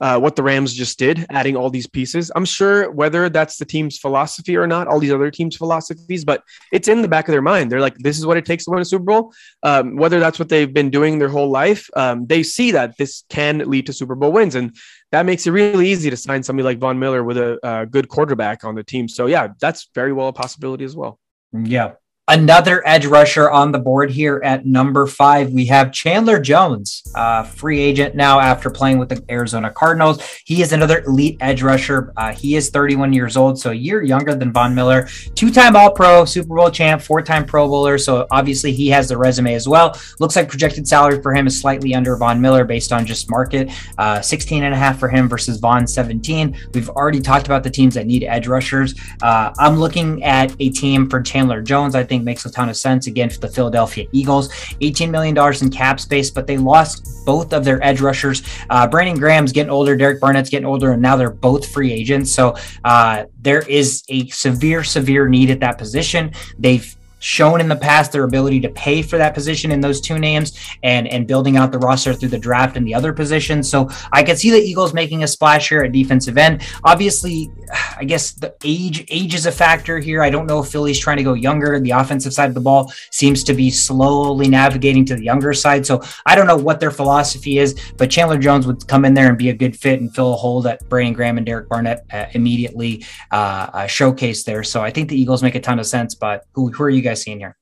uh, what the Rams just did, adding all these pieces. I'm sure whether that's the team's philosophy or not, all these other teams' philosophies, but it's in the back of their mind. They're like, this is what it takes to win a Super Bowl. Um, whether that's what they've been doing their whole life, um, they see that this can lead to Super Bowl wins. And that makes it really easy to sign somebody like Von Miller with a, a good quarterback on the team. So, yeah, that's very well a possibility as well. Yeah. Another edge rusher on the board here at number five. We have Chandler Jones, uh, free agent now after playing with the Arizona Cardinals. He is another elite edge rusher. Uh, he is 31 years old, so a year younger than Von Miller. Two time All Pro, Super Bowl champ, four time Pro Bowler. So obviously he has the resume as well. Looks like projected salary for him is slightly under Von Miller based on just market. Uh, 16 and a half for him versus Von 17. We've already talked about the teams that need edge rushers. Uh, I'm looking at a team for Chandler Jones. I think think makes a ton of sense again for the Philadelphia Eagles. $18 million in cap space, but they lost both of their edge rushers. Uh, Brandon Graham's getting older, Derek Barnett's getting older, and now they're both free agents. So uh, there is a severe, severe need at that position. They've shown in the past their ability to pay for that position in those two names and and building out the roster through the draft and the other positions. So I could see the Eagles making a splash here at defensive end. Obviously, I guess the age age is a factor here. I don't know if Philly's trying to go younger. The offensive side of the ball seems to be slowly navigating to the younger side. So I don't know what their philosophy is, but Chandler Jones would come in there and be a good fit and fill a hole that Brandon Graham and Derek Barnett uh, immediately uh, uh, showcase there. So I think the Eagles make a ton of sense. But who, who are you guys? Guys seen here?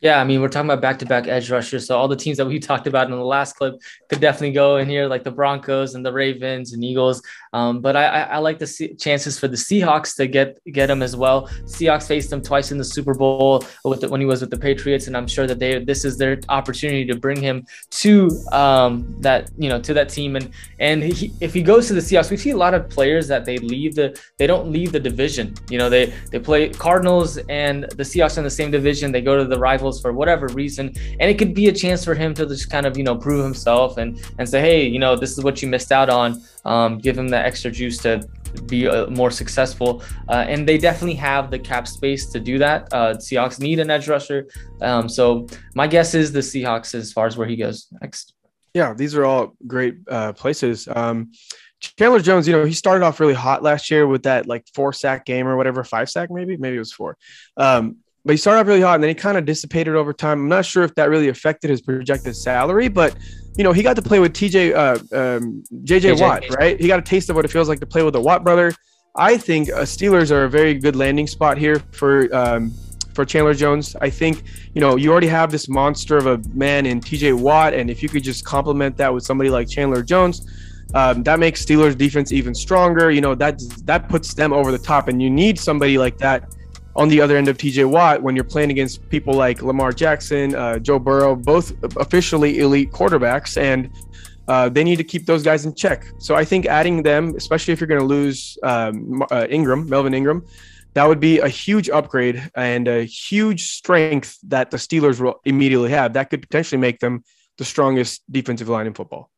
Yeah, I mean, we're talking about back-to-back edge rushers. So all the teams that we talked about in the last clip could definitely go in here, like the Broncos and the Ravens and Eagles. Um, but I, I, I, like the see- chances for the Seahawks to get get them as well. Seahawks faced them twice in the Super Bowl with the, when he was with the Patriots, and I'm sure that they this is their opportunity to bring him to um, that you know to that team. And and he, if he goes to the Seahawks, we see a lot of players that they leave the they don't leave the division. You know, they they play Cardinals and the Seahawks in the same division. They go to the rival for whatever reason. And it could be a chance for him to just kind of, you know, prove himself and, and say, hey, you know, this is what you missed out on. Um, give him that extra juice to be uh, more successful. Uh, and they definitely have the cap space to do that. Uh, Seahawks need an edge rusher. Um, so my guess is the Seahawks as far as where he goes next. Yeah, these are all great uh, places. Um, Chandler Jones, you know, he started off really hot last year with that like four sack game or whatever, five sack maybe, maybe it was four. Um, but he started off really hot and then he kind of dissipated over time. I'm not sure if that really affected his projected salary, but you know, he got to play with TJ, uh, um, JJ, JJ Watt, right? He got a taste of what it feels like to play with the Watt brother. I think uh, Steelers are a very good landing spot here for um, for Chandler Jones. I think you know you already have this monster of a man in TJ Watt, and if you could just complement that with somebody like Chandler Jones, um, that makes Steelers defense even stronger. You know that that puts them over the top, and you need somebody like that on the other end of TJ Watt when you're playing against people like Lamar Jackson, uh, Joe Burrow, both officially elite quarterbacks, and uh, they need to keep those guys in check. So I think adding them, especially if you're going to lose um, uh, Ingram, Melvin Ingram, that would be a huge upgrade and a huge strength that the Steelers will immediately have. That could potentially make them the strongest defensive line in football.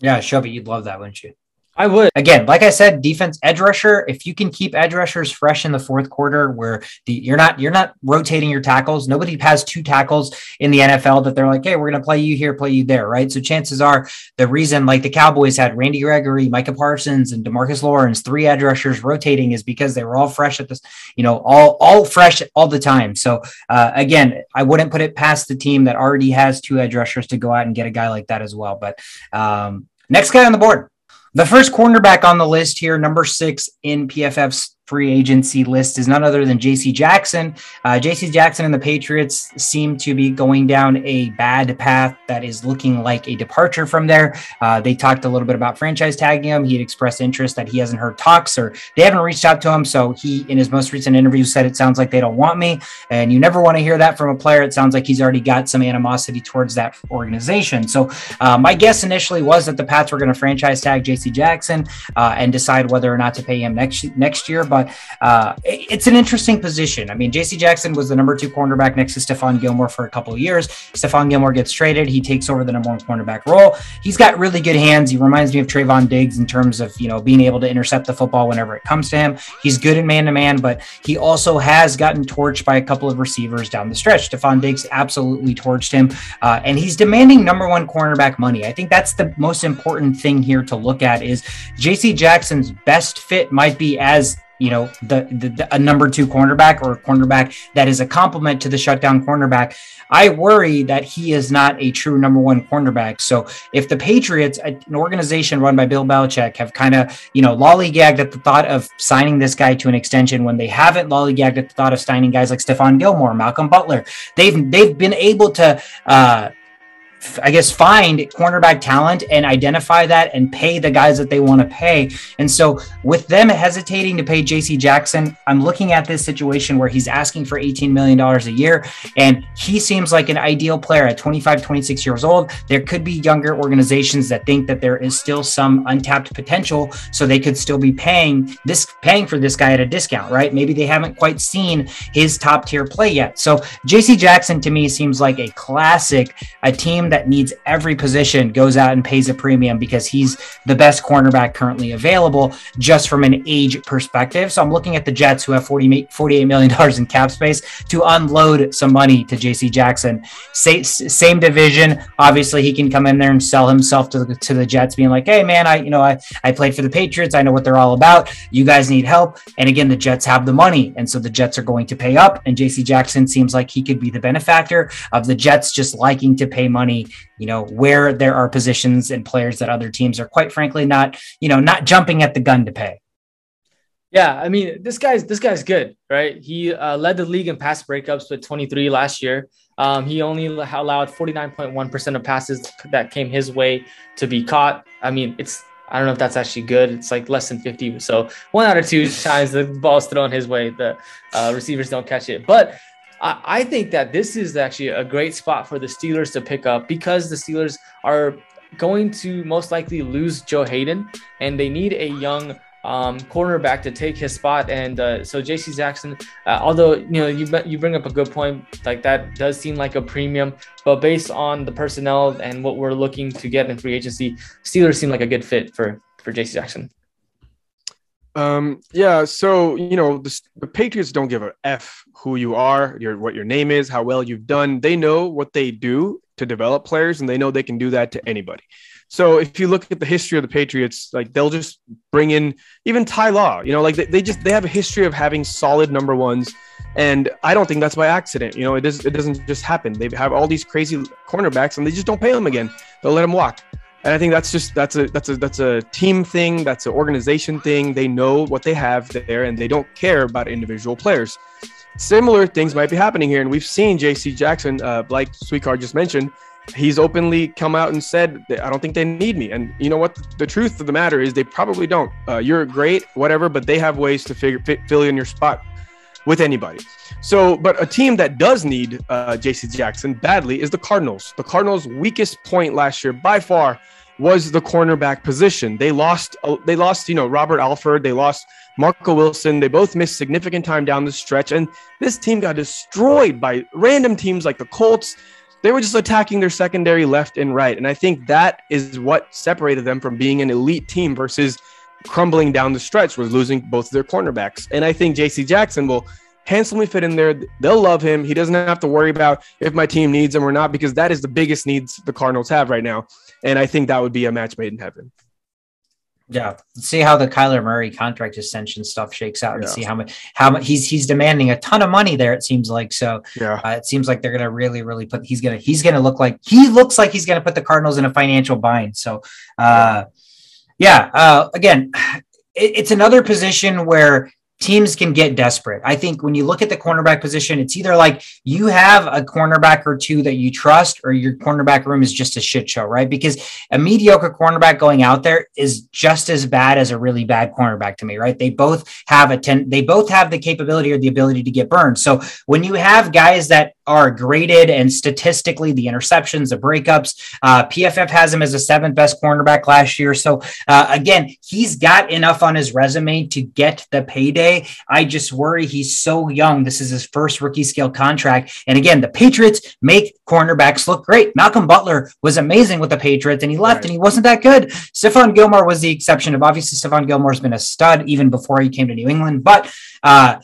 Yeah, Shelby, you'd love that, wouldn't you? I would. Again, like I said, defense edge rusher. If you can keep edge rushers fresh in the fourth quarter, where the, you're not you're not rotating your tackles. Nobody has two tackles in the NFL that they're like, hey, we're going to play you here, play you there, right? So chances are the reason like the Cowboys had Randy Gregory, Micah Parsons, and Demarcus Lawrence, three edge rushers rotating, is because they were all fresh at this, you know, all all fresh all the time. So uh, again, I wouldn't put it past the team that already has two edge rushers to go out and get a guy like that as well. But um, next guy on the board. The first cornerback on the list here, number six in PFF's free agency list is none other than JC Jackson. Uh, JC Jackson and the Patriots seem to be going down a bad path that is looking like a departure from there. Uh, they talked a little bit about franchise tagging him. He expressed interest that he hasn't heard talks or they haven't reached out to him. So he, in his most recent interview, said it sounds like they don't want me. And you never want to hear that from a player. It sounds like he's already got some animosity towards that organization. So uh, my guess initially was that the Pats were going to franchise tag JC Jackson uh, and decide whether or not to pay him next next year. But but uh, it's an interesting position. I mean, J.C. Jackson was the number two cornerback next to Stephon Gilmore for a couple of years. Stephon Gilmore gets traded, he takes over the number one cornerback role. He's got really good hands. He reminds me of Trevon Diggs in terms of you know being able to intercept the football whenever it comes to him. He's good in man to man, but he also has gotten torched by a couple of receivers down the stretch. Stefon Diggs absolutely torched him, uh, and he's demanding number one cornerback money. I think that's the most important thing here to look at is J.C. Jackson's best fit might be as you know the, the, the, a number two cornerback or a cornerback that is a complement to the shutdown cornerback i worry that he is not a true number one cornerback. So if the patriots an organization run by bill belichick have kind of you know lollygagged at the thought of signing this guy to an extension when they haven't lollygagged at the thought of signing guys like Stephon Gilmore, Malcolm Butler, they've they've been able to uh, I guess, find cornerback talent and identify that and pay the guys that they want to pay. And so, with them hesitating to pay JC Jackson, I'm looking at this situation where he's asking for $18 million a year. And he seems like an ideal player at 25, 26 years old. There could be younger organizations that think that there is still some untapped potential. So they could still be paying this, paying for this guy at a discount, right? Maybe they haven't quite seen his top tier play yet. So, JC Jackson to me seems like a classic, a team that needs every position goes out and pays a premium because he's the best cornerback currently available just from an age perspective. So I'm looking at the Jets who have 40, $48 million in cap space to unload some money to JC Jackson. Same division. Obviously he can come in there and sell himself to the, to the Jets being like, Hey man, I, you know, I, I played for the Patriots. I know what they're all about. You guys need help. And again, the Jets have the money. And so the Jets are going to pay up and JC Jackson seems like he could be the benefactor of the Jets just liking to pay money you know, where there are positions and players that other teams are quite frankly not, you know, not jumping at the gun to pay. Yeah, I mean, this guy's this guy's good, right? He uh, led the league in pass breakups with 23 last year. Um, he only allowed 49.1% of passes that came his way to be caught. I mean, it's I don't know if that's actually good. It's like less than 50. So one out of two times the ball's thrown his way, the uh, receivers don't catch it. But I, think that this is actually a great spot for the Steelers to pick up because the Steelers are going to most likely lose Joe Haden, and they need a young um, cornerback to take his spot. And uh, so J.C. Jackson, uh, although you know you you bring up a good point, like that does seem like a premium, but based on the personnel and what we're looking to get in free agency, Steelers seem like a good fit for for J.C. Jackson. Um, yeah, so you know the, the, Patriots don't give a f who you are, your what your name is, how well you've done. They know what they do to develop players, and they know they can do that to anybody. So if you look at the history of the Patriots, like they'll just bring in even Ty Law. You know, like they, they just they have a history of having solid number ones, and I don't think that's by accident. You know, it does it doesn't just happen. They have all these crazy cornerbacks, and they just don't pay them again. They'll let them walk. And I think that's just that's a that's a that's a team thing. That's an organization thing. They know what they have there, and they don't care about individual players. Similar things might be happening here, and we've seen J.C. Jackson, uh, like Sweetcard just mentioned, he's openly come out and said I don't think they need me. And you know what? The truth of the matter is they probably don't. Uh, you're great, whatever, but they have ways to figure fit, fill in your spot with anybody. So, but a team that does need uh, J.C. Jackson badly is the Cardinals. The Cardinals' weakest point last year by far was the cornerback position. They lost, uh, they lost, you know, Robert Alford. They lost Marco Wilson. They both missed significant time down the stretch, and this team got destroyed by random teams like the Colts. They were just attacking their secondary left and right, and I think that is what separated them from being an elite team versus crumbling down the stretch was losing both of their cornerbacks. And I think J.C. Jackson will handsomely fit in there. They'll love him. He doesn't have to worry about if my team needs him or not because that is the biggest needs the Cardinals have right now. And I think that would be a match made in heaven. Yeah, Let's see how the Kyler Murray contract extension stuff shakes out, and yeah. see how much how much he's he's demanding a ton of money there. It seems like so. Yeah, uh, it seems like they're gonna really really put. He's gonna he's gonna look like he looks like he's gonna put the Cardinals in a financial bind. So, uh, yeah. Uh, again, it, it's another position where teams can get desperate. I think when you look at the cornerback position, it's either like you have a cornerback or two that you trust, or your cornerback room is just a shit show, right? Because a mediocre cornerback going out there is just as bad as a really bad cornerback to me, right? They both have a ten, they both have the capability or the ability to get burned. So when you have guys that are graded and statistically the interceptions, the breakups, uh, PFF has him as a seventh best cornerback last year. So uh, again, he's got enough on his resume to get the payday day. I just worry he's so young. This is his first rookie scale contract. And again, the Patriots make cornerbacks look great. Malcolm Butler was amazing with the Patriots and he left Right. and he wasn't that good. Stephon Gilmore was the exception of obviously Stephon Gilmore's been a stud even before he came to New England. But uh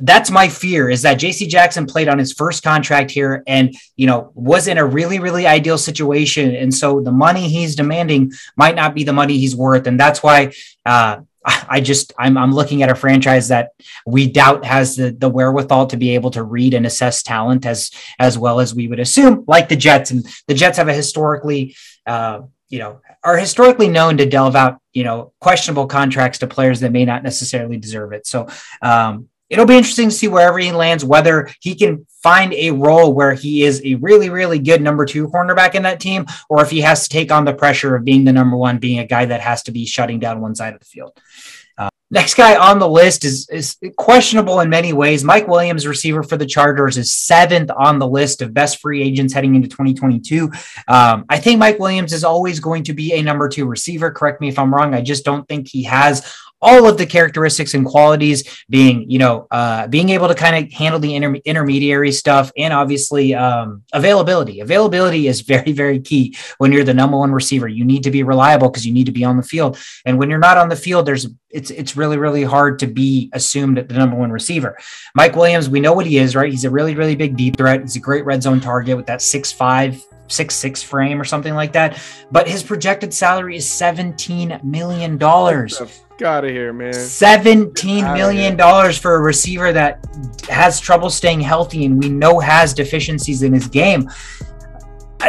that's my fear is that JC Jackson played on his first contract here and you know was in a really really ideal situation and so the money he's demanding might not be the money he's worth and that's why uh I just I'm I'm looking at a franchise that we doubt has the the wherewithal to be able to read and assess talent as as well as we would assume like the Jets. And the Jets have a historically uh you know are historically known to delve out you know questionable contracts to players that may not necessarily deserve it. So um it'll be interesting to see wherever he lands, whether he can find a role where he is a really, really good number two cornerback in that team, or if he has to take on the pressure of being the number one, being a guy that has to be shutting down one side of the field. Uh, next guy on the list is, is questionable in many ways. Mike Williams, receiver for the Chargers, is seventh on the list of best free agents heading into 2022. Um, I think Mike Williams is always going to be a number two receiver. Correct me if I'm wrong. I just don't think he has all of the characteristics and qualities being you know uh, being able to kind of handle the inter- intermediary stuff and obviously um, availability. Availability is very very key. When you're the number one receiver you need to be reliable because you need to be on the field. And when you're not on the field there's it's it's really really hard to be assumed at the number one receiver. Mike williams we know what he is right? He's a really really big deep threat. He's a great red zone target with that six five six six frame or something like that. But his projected salary is 17 million dollars Got of here, man. Seventeen million dollars for a receiver that has trouble staying healthy, and we know has deficiencies in his game.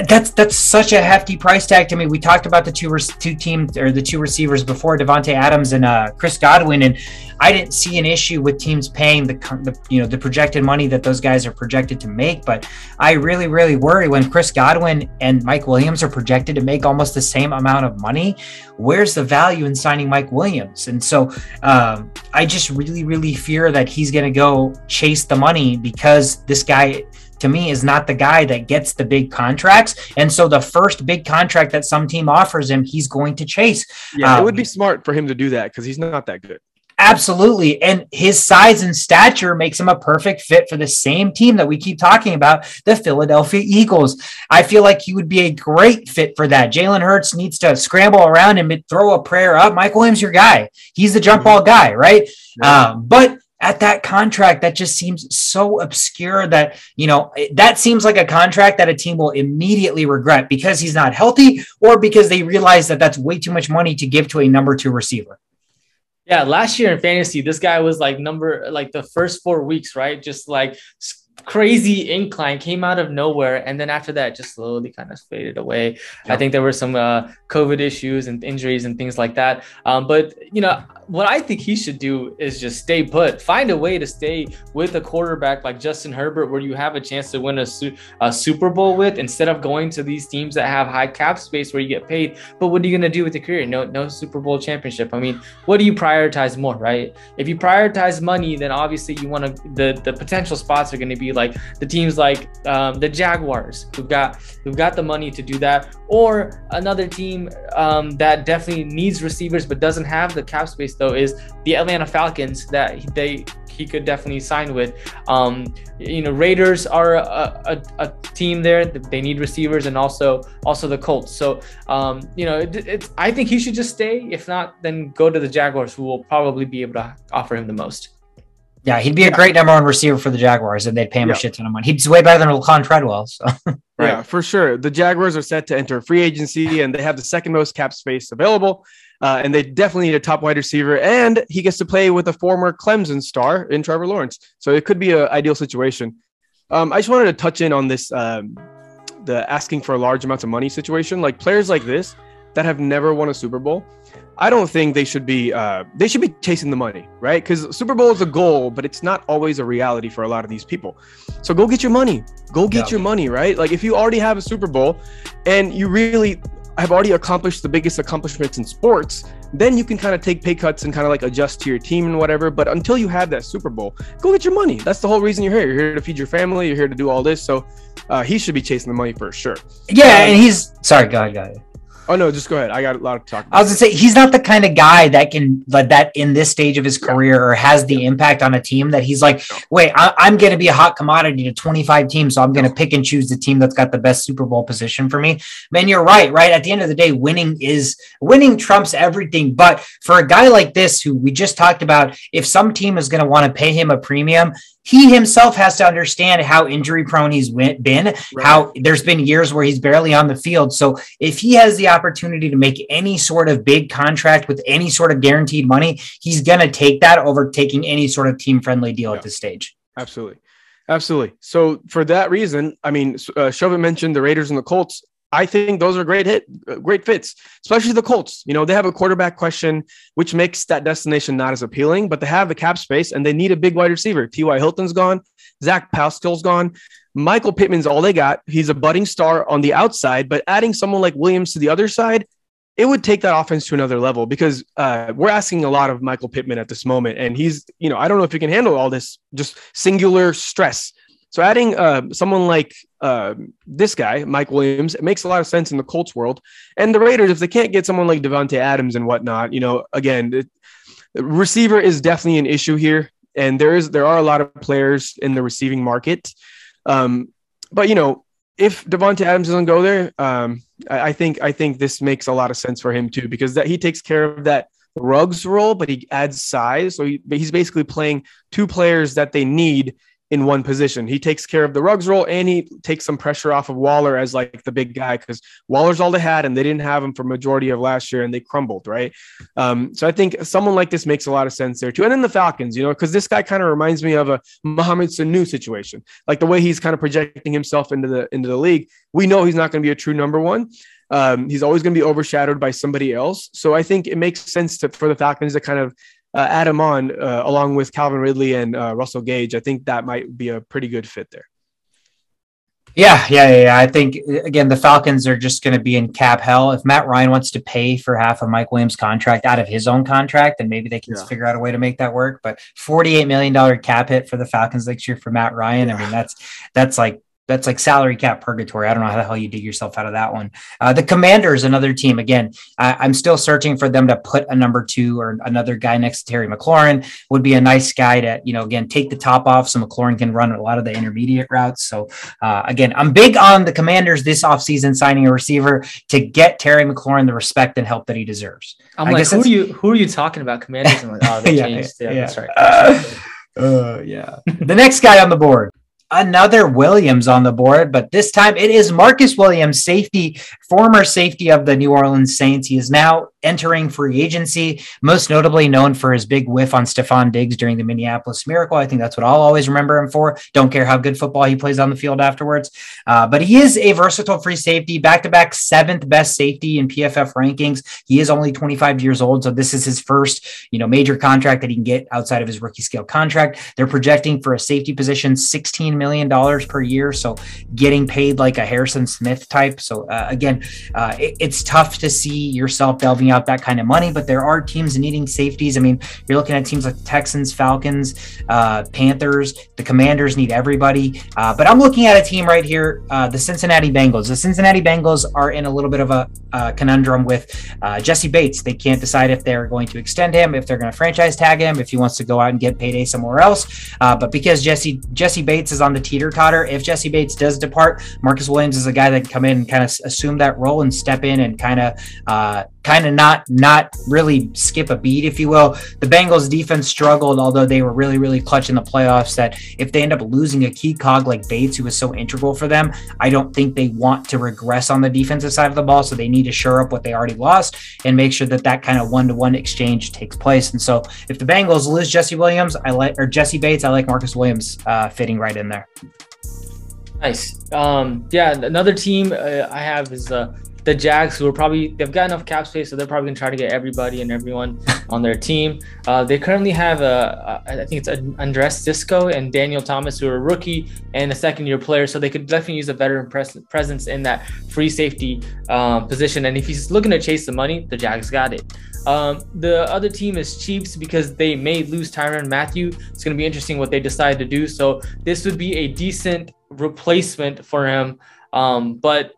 That's that's such a hefty price tag to me. We talked about the two rec- two teams or the two receivers before Davante Adams and uh, Chris Godwin, and I didn't see an issue with teams paying the, the you know the projected money that those guys are projected to make. But I really really worry when Chris Godwin and Mike Williams are projected to make almost the same amount of money. Where's the value in signing Mike Williams? And so um, I just really, really fear that he's going to go chase the money because this guy, to me, is not the guy that gets the big contracts. And so the first big contract that some team offers him, he's going to chase. Yeah, it would Um, be smart for him to do that because he's not that good. Absolutely. And his size and stature makes him a perfect fit for the same team that we keep talking about, the Philadelphia Eagles. I feel like he would be a great fit for that. Jalen Hurts needs to scramble around and throw a prayer up. Mike Williams, your guy. He's the jump ball guy, right? Um, but at that contract, that just seems so obscure that, you know, that seems like a contract that a team will immediately regret because he's not healthy or because they realize that that's way too much money to give to a number two receiver. Yeah, last year in fantasy, this guy was like number like the first four weeks, right? Just like crazy incline came out of nowhere, and then after that, just slowly kind of faded away. I think there were some uh, COVID issues and injuries and things like that. Um, but you know, what I think he should do is just stay put, find a way to stay with a quarterback like Justin Herbert, where you have a chance to win a, su- a Super Bowl with, instead of going to these teams that have high cap space where you get paid. But what are you gonna do with your career? No, no Super Bowl championship. I mean, what do you prioritize more, right? If you prioritize money, then obviously you want to the the potential spots are going to be like the teams like um, the Jaguars who've got who've got the money to do that, or another team um, that definitely needs receivers but doesn't have the cap space though is the Atlanta Falcons that he- they he could definitely sign with. Um, you know, Raiders are a, a, a team there they need receivers, and also also the Colts. So um, you know, it, I think he should just stay. If not, then go to the Jaguars, who will probably be able to offer him the most. Yeah, he'd be a great number one receiver for the Jaguars, and they'd pay him Yeah. a shit ton of money. He's way better than Laquon Treadwell. So Yeah, for sure. The Jaguars are set to enter free agency, and they have the second most cap space available. Uh, and they definitely need a top wide receiver, and he gets to play with a former Clemson star in Trevor Lawrence. So it could be an ideal situation. Um, I just wanted to touch in on this um, the asking for large amounts of money situation. Like players like this that have never won a Super Bowl, I don't think they should be uh, they should be chasing the money, right? Because Super Bowl is a goal, but it's not always a reality for a lot of these people. So go get your money. Go get Yeah. your money, right? Like if you already have a Super Bowl and you really have already accomplished the biggest accomplishments in sports, then you can kind of take pay cuts and kind of like adjust to your team and whatever. But until you have that Super Bowl, go get your money. That's the whole reason you're here. You're here to feed your family. You're here to do all this. So uh, he should be chasing the money for sure. yeah, and he's sorry. Go ahead, go ahead. Oh no, just go ahead. I got a lot to talk I was gonna say he's not the kind of guy that can like that in this stage of his career or has the impact on a team that he's like, wait, I, I'm going to be a hot commodity to 25 teams, so I'm going to pick and choose the team that's got the best Super Bowl position for me. Man, you're right. Right at the end of the day, winning is winning trumps everything. But for a guy like this, who we just talked about, if some team is going to want to pay him a premium, he himself has to understand how injury prone he's been, how there's been years where he's barely on the field. So if he has the opportunity to make any sort of big contract with any sort of guaranteed money, he's going to take that over taking any sort of team friendly deal Yeah. at this stage. Absolutely. Absolutely. So for that reason, I mean, uh, Chauvin mentioned the Raiders and the Colts. I think those are great hit, great fits, especially the Colts. You know, they have a quarterback question, which makes that destination not as appealing, but they have the cap space and they need a big wide receiver. T.Y. Hilton's gone. Zach Pascal's gone. Michael Pittman's all they got. He's a budding star on the outside, but adding someone like Williams to the other side, it would take that offense to another level because uh, we're asking a lot of Michael Pittman at this moment. And he's, you know, I don't know if he can handle all this just singular stress. So adding uh, someone like uh, this guy, Mike Williams, it makes a lot of sense in the Colts world. And the Raiders, if they can't get someone like Davante Adams and whatnot, you know, again, it, receiver is definitely an issue here. And there is there are a lot of players in the receiving market. Um, but you know, if Davante Adams doesn't go there, um, I, I think I think this makes a lot of sense for him too, because that he takes care of that Ruggs role, but he adds size. So he, he's basically playing two players that they need in one position. He takes care of the Ruggs roll and he takes some pressure off of Waller as like the big guy because Waller's all they had and they didn't have him for majority of last year and they crumbled, right? Um, so I think someone like this makes a lot of sense there too. And then the Falcons, you know, because this guy kind of reminds me of a Mohamed Sanu situation, like the way he's kind of projecting himself into the into the league. We know he's not going to be a true number one. Um, he's always going to be overshadowed by somebody else. So I think it makes sense to, for the Falcons to kind of uh, add him on uh, along with Calvin Ridley and uh, Russell Gage. I think that might be a pretty good fit there. Yeah, yeah, yeah, yeah. I think again the Falcons are just going to be in cap hell. If Matt Ryan wants to pay for half of Mike Williams' contract out of his own contract, then maybe they can Yeah. figure out a way to make that work. But forty-eight million dollar cap hit for the Falcons next year for Matt Ryan. I mean, that's that's like that's like salary cap purgatory. I don't know how the hell you dig yourself out of that one. Uh, the Commanders, another team. Again, I, I'm still searching for them to put a number two or another guy next to Terry McLaurin. Would be a nice guy to you know again take the top off so McLaurin can run a lot of the intermediate routes. So uh, again, I'm big on the Commanders this offseason signing a receiver to get Terry McLaurin the respect and help that he deserves. I'm I like, who are you? Who are you talking about? Commanders? I'm like, oh, they Yeah, changed. Yeah, yeah. that's right. Uh, yeah. the next guy on the board. Another Williams on the board, but this time it is Marcus Williams, safety, former safety of the New Orleans Saints. He is now entering free agency, most notably known for his big whiff on Stefon Diggs during the Minneapolis Miracle. I think that's what I'll always remember him for. Don't care how good football he plays on the field afterwards. Uh, but he is a versatile free safety, back to back seventh best safety in PFF rankings. He is only 25 years old, so this is his first, you know, major contract that he can get outside of his rookie scale contract. They're projecting for a safety position 16 million dollars per year, so getting paid like a Harrison Smith type. So uh, again, uh, it- it's tough to see yourself delving out that kind of money, but there are teams needing safeties. I mean, you're looking at teams like Texans, Falcons, uh, Panthers. The Commanders need everybody, uh, but I'm looking at a team right here, uh, the Cincinnati Bengals. The Cincinnati Bengals are in a little bit of a uh, conundrum with uh, Jessie Bates. They can't decide if they're going to extend him, if they're going to franchise tag him, if he wants to go out and get payday somewhere else. Uh, but because Jesse Jessie Bates is on the teeter totter, if Jessie Bates does depart, Marcus Williams is a guy that can come in and kind of assume that role and step in and kind of uh, kind of not not really skip a beat, if you will. The Bengals defense struggled, although they were really really clutch in the playoffs. That if they end up losing a key cog like Bates, who was so integral for them, I don't think they want to regress on the defensive side of the ball. So they need to shore up what they already lost and make sure that that kind of one to one exchange takes place. And so if the Bengals lose Jesse Williams, I like or Jessie Bates, I like Marcus Williams uh, fitting right in there. Nice. Um, yeah, another team uh, I have is uh, the Jags, who are probably they've got enough cap space, so they're probably gonna try to get everybody and everyone on their team. Uh, they currently have a, a I think it's Andre Cisco and Daniel Thomas, who are a rookie and a second year player, so they could definitely use a veteran pres- presence in that free safety um, position. And if he's looking to chase the money, the Jags got it. Um, the other team is Chiefs because they may lose Tyrann Mathieu. It's going to be interesting what they decide to do. So this would be a decent replacement for him. Um, but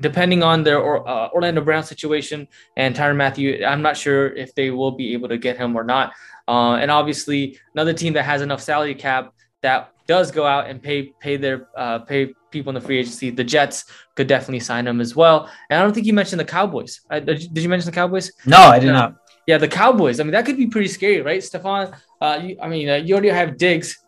depending on their or, uh, Orlando Brown situation and Tyrann Mathieu, I'm not sure if they will be able to get him or not. Uh, and obviously, another team that has enough salary cap that does go out and pay pay their uh, pay people in the free agency, the Jets could definitely sign him as well. And I don't think you mentioned the Cowboys. Uh, did you mention the Cowboys? No, I did not. Yeah, the Cowboys. I mean, that could be pretty scary, right, Stefan? Uh, you, I mean, uh, you already have Diggs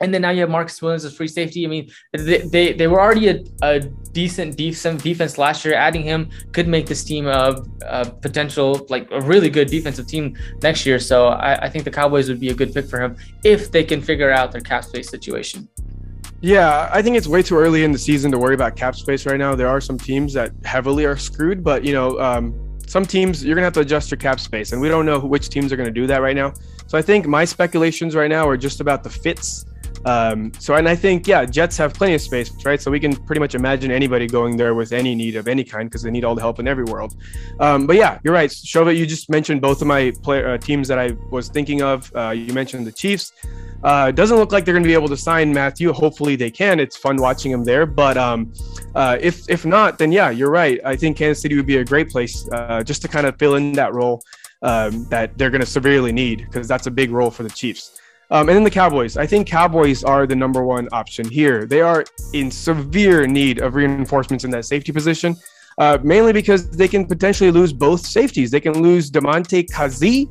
and then now you have Marcus Williams as free safety. I mean, they, they, they were already a, a decent decent defense last year. Adding him could make this team a, a potential, like a really good defensive team next year. So I, I think the Cowboys would be a good pick for him if they can figure out their cap space situation. Yeah, I think it's way too early in the season to worry about cap space right now. There are some teams that heavily are screwed, but you know, um, some teams you're gonna have to adjust your cap space, and we don't know which teams are gonna do that right now. So I think my speculations right now are just about the fits um, so, and I think, yeah, Jets have plenty of space, right? So we can pretty much imagine anybody going there with any need of any kind because they need all the help in every world. Um, but yeah, you're right. Shova, you just mentioned both of my player uh, teams that I was thinking of. Uh, you mentioned the Chiefs. Uh, doesn't look like they're going to be able to sign Mathieu. Hopefully they can. It's fun watching him there. But um, uh, if if not, then yeah, you're right. I think Kansas City would be a great place uh, just to kind of fill in that role um, that they're going to severely need because that's a big role for the Chiefs. Um, and then the Cowboys. I think Cowboys are the number one option here. They are in severe need of reinforcements in that safety position, uh, mainly because they can potentially lose both safeties. They can lose Damontae Kazee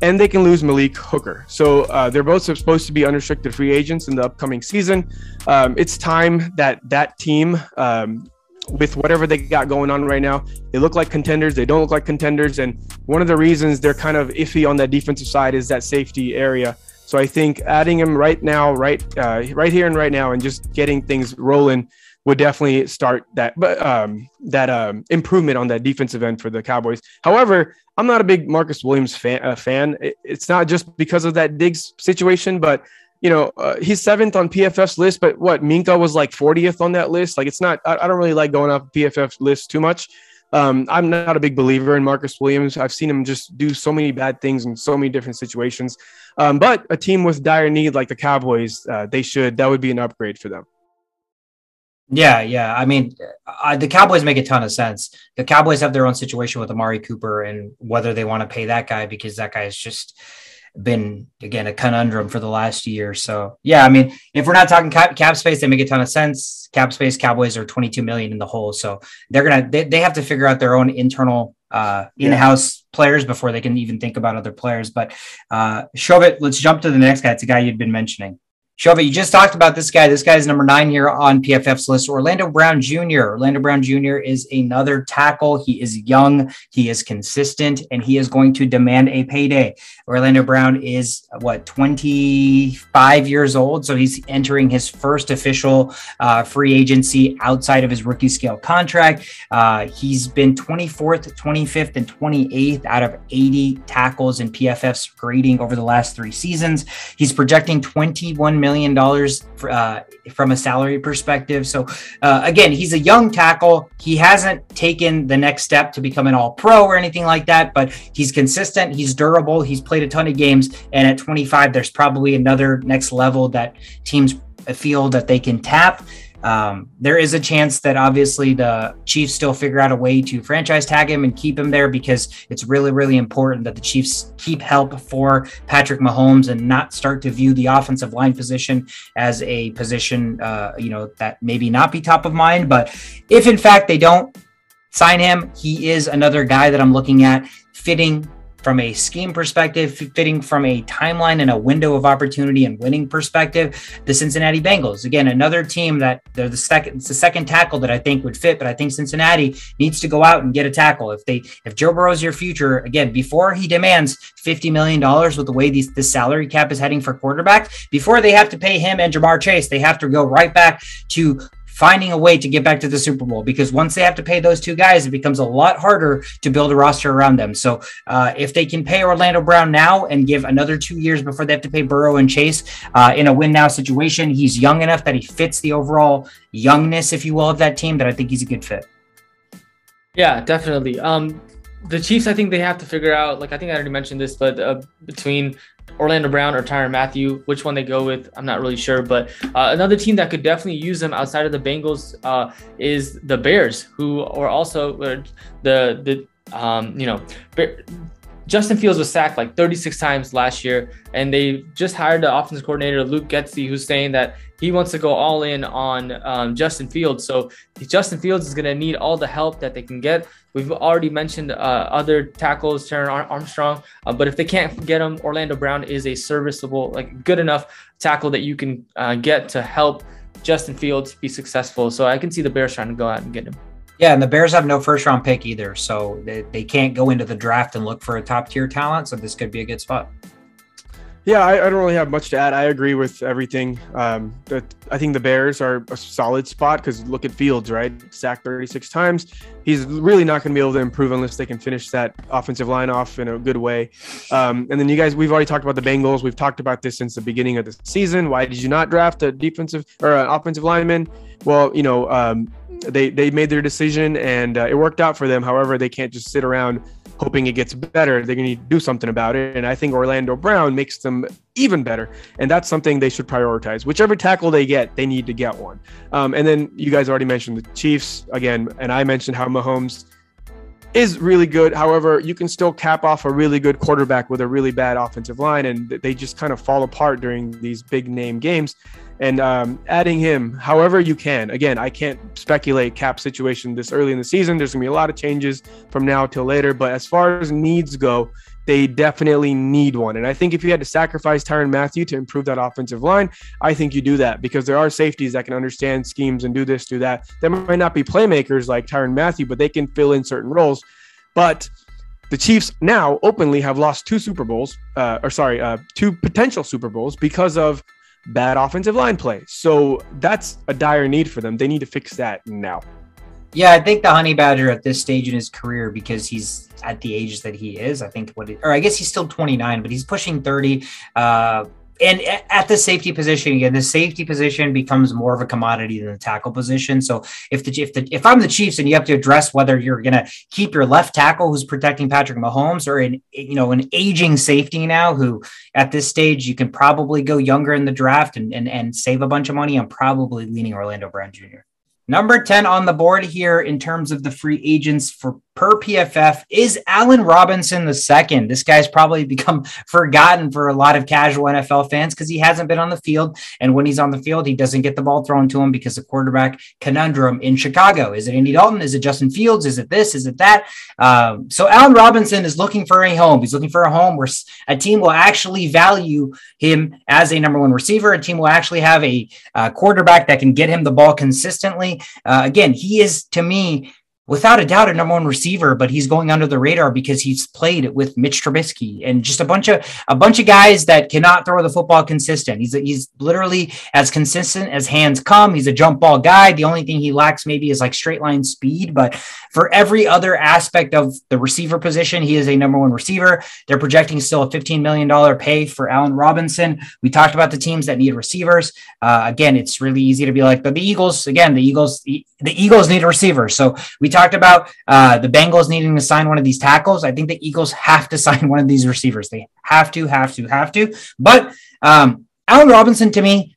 and they can lose Malik Hooker. So uh, they're both supposed to be unrestricted free agents in the upcoming season. Um, it's time that that team. Um, with whatever they got going on right now, they look like contenders. They don't look like contenders. And one of the reasons they're kind of iffy on that defensive side is that safety area. So I think adding him right now, right, uh, right here and right now, and just getting things rolling would definitely start that, but um, that um, improvement on that defensive end for the Cowboys. However, I'm not a big Marcus Williams fan. Uh, fan. It's not just because of that Diggs situation, but you know, uh, he's seventh on PFF's list, but what Minkah was like 40th on that list. Like, it's not. I, I don't really like going off PFF list too much. Um, I'm not a big believer in Marcus Williams. I've seen him just do so many bad things in so many different situations. Um, but a team with dire need like the Cowboys, uh, they should, that would be an upgrade for them. Yeah, yeah. I mean, uh, the Cowboys make a ton of sense. The Cowboys have their own situation with Amari Cooper and whether they want to pay that guy because that guy is just been again a conundrum for the last year. So yeah, I mean, if we're not talking cap, cap space, they make a ton of sense. Cap space, Cowboys are 22 million in the hole, so they're gonna they, they have to figure out their own internal uh, in-house yeah. players before they can even think about other players. But uh, Shovit, let's jump to the next guy. It's a guy you'd been mentioning. Shova, you just talked about this guy. This guy is number nine here on PFF's list. Orlando Brown Jr. Orlando Brown Jr. is another tackle. He is young, he is consistent, and he is going to demand a payday. Orlando Brown is what 25 years old, so he's entering his first official uh, free agency outside of his rookie scale contract. Uh, he's been 24th, 25th, and 28th out of 80 tackles in PFF's grading over the last three seasons. He's projecting 21 million dollars uh, from a salary perspective. So uh, again, he's a young tackle. He hasn't taken the next step to become an All Pro or anything like that, but he's consistent. He's durable. He's played a ton of games, and at 25, there's probably another next level that teams feel that they can tap. Um, there is a chance that obviously the Chiefs still figure out a way to franchise tag him and keep him there because it's really, really important that the Chiefs keep help for Patrick Mahomes and not start to view the offensive line position as a position, uh, you know, that maybe not be top of mind. But if in fact they don't sign him, he is another guy that I'm looking at fitting from a scheme perspective, fitting from a timeline and a window of opportunity and winning perspective, the Cincinnati Bengals. Again, another team that they're the second, it's the second tackle that I think would fit, but I think Cincinnati needs to go out and get a tackle. If they, if Joe Burrow's your future, again, before he demands $50 million with the way these, this salary cap is heading for quarterback, before they have to pay him and Ja'Marr Chase, they have to go right back to finding a way to get back to the Super Bowl because once they have to pay those two guys, it becomes a lot harder to build a roster around them. So uh, if they can pay Orlando Brown now and give another two years before they have to pay Burrow and Chase uh, in a win now situation, he's young enough that he fits the overall youngness, if you will, of that team that I think he's a good fit. Yeah, definitely. Um, the Chiefs, I think they have to figure out. Like I think I already mentioned this, but uh, between Orlando Brown or Tyrann Mathieu. which one they go with, I'm not really sure. But uh, another team that could definitely use them outside of the Bengals uh, is the Bears, who are also uh, the the um, you know. Justin Fields was sacked like 36 times last year, and they just hired the offensive coordinator Luke Getsy, who's saying that he wants to go all in on um, Justin Fields. So Justin Fields is going to need all the help that they can get. We've already mentioned uh, other tackles, Terron Armstrong, uh, but if they can't get him, Orlando Brown is a serviceable, like good enough tackle that you can uh, get to help Justin Fields be successful. So I can see the Bears trying to go out and get him. Yeah, and the Bears have no first round pick either, so they, they can't go into the draft and look for a top tier talent. So this could be a good spot. Yeah, I, I, don't really have much to add. I agree with everything. Um, that I think the Bears are a solid spot because look at Fields, right? Sacked 36 times. He's really not going to be able to improve unless they can finish that offensive line off in a good way. Um, and then you guys, we've already talked about the Bengals. We've talked about this since the beginning of the season. Why did you not draft a defensive or an offensive lineman? Well, you know, um, they they made their decision and uh, it worked out for them. However, they can't just sit around hoping it gets better. They're going to do something about it. And I think Orlando Brown makes them even better. And that's something they should prioritize. Whichever tackle they get, they need to get one. Um, and then you guys already mentioned the Chiefs again, and I mentioned how Mahomes is really good. However, you can still cap off a really good quarterback with a really bad offensive line, and they just kind of fall apart during these big name games and um, adding him however you can. Again, I can't speculate cap situation this early in the season. There's gonna be a lot of changes from now till later, but as far as needs go, they definitely need one. And I think if you had to sacrifice Tyrann Mathieu to improve that offensive line, I think you do that because there are safeties that can understand schemes and do this, do that. They might not be playmakers like Tyrann Mathieu, but they can fill in certain roles. But the Chiefs now openly have lost two Super Bowls, uh, or sorry, uh, two potential Super Bowls because of bad offensive line play. So that's a dire need for them. They need to fix that now. Yeah, I think the Honey Badger at this stage in his career, because he's at the age that he is, I think what, it, or I guess he's still 29, but he's pushing 30. Uh, and at the safety position again, the safety position becomes more of a commodity than the tackle position. So if the if the if I'm the Chiefs and you have to address whether you're going to keep your left tackle who's protecting Patrick Mahomes or an you know an aging safety now who at this stage you can probably go younger in the draft and and, and save a bunch of money. I'm probably leaning Orlando Brown Jr. Number 10 on the board here in terms of the free agents for per PFF is Allen Robinson II. This guy's probably become forgotten for a lot of casual NFL fans because he hasn't been on the field. And when he's on the field, he doesn't get the ball thrown to him because the quarterback conundrum in Chicago. Is it Andy Dalton? Is it Justin Fields? Is it this? Is it that? Um, so Allen Robinson is looking for a home. He's looking for a home where a team will actually value him as a number one receiver. A team will actually have a uh, quarterback that can get him the ball consistently. Uh, again, he is to me without a doubt a number one receiver, but he's going under the radar because he's played with Mitch Trubisky and just a bunch of a bunch of guys that cannot throw the football consistent. He's he's literally as consistent as hands come. He's a jump ball guy. The only thing he lacks maybe is like straight line speed, but for every other aspect of the receiver position, he is a number one receiver. They're projecting still a $15 million pay for Allen Robinson. We talked about the teams that need receivers. Uh, again, it's really easy to be like, but the Eagles, again, the Eagles, the Eagles need a receiver. So we talked about uh, the Bengals needing to sign one of these tackles. I think the Eagles have to sign one of these receivers. They have to, have to, have to. But um, Allen Robinson to me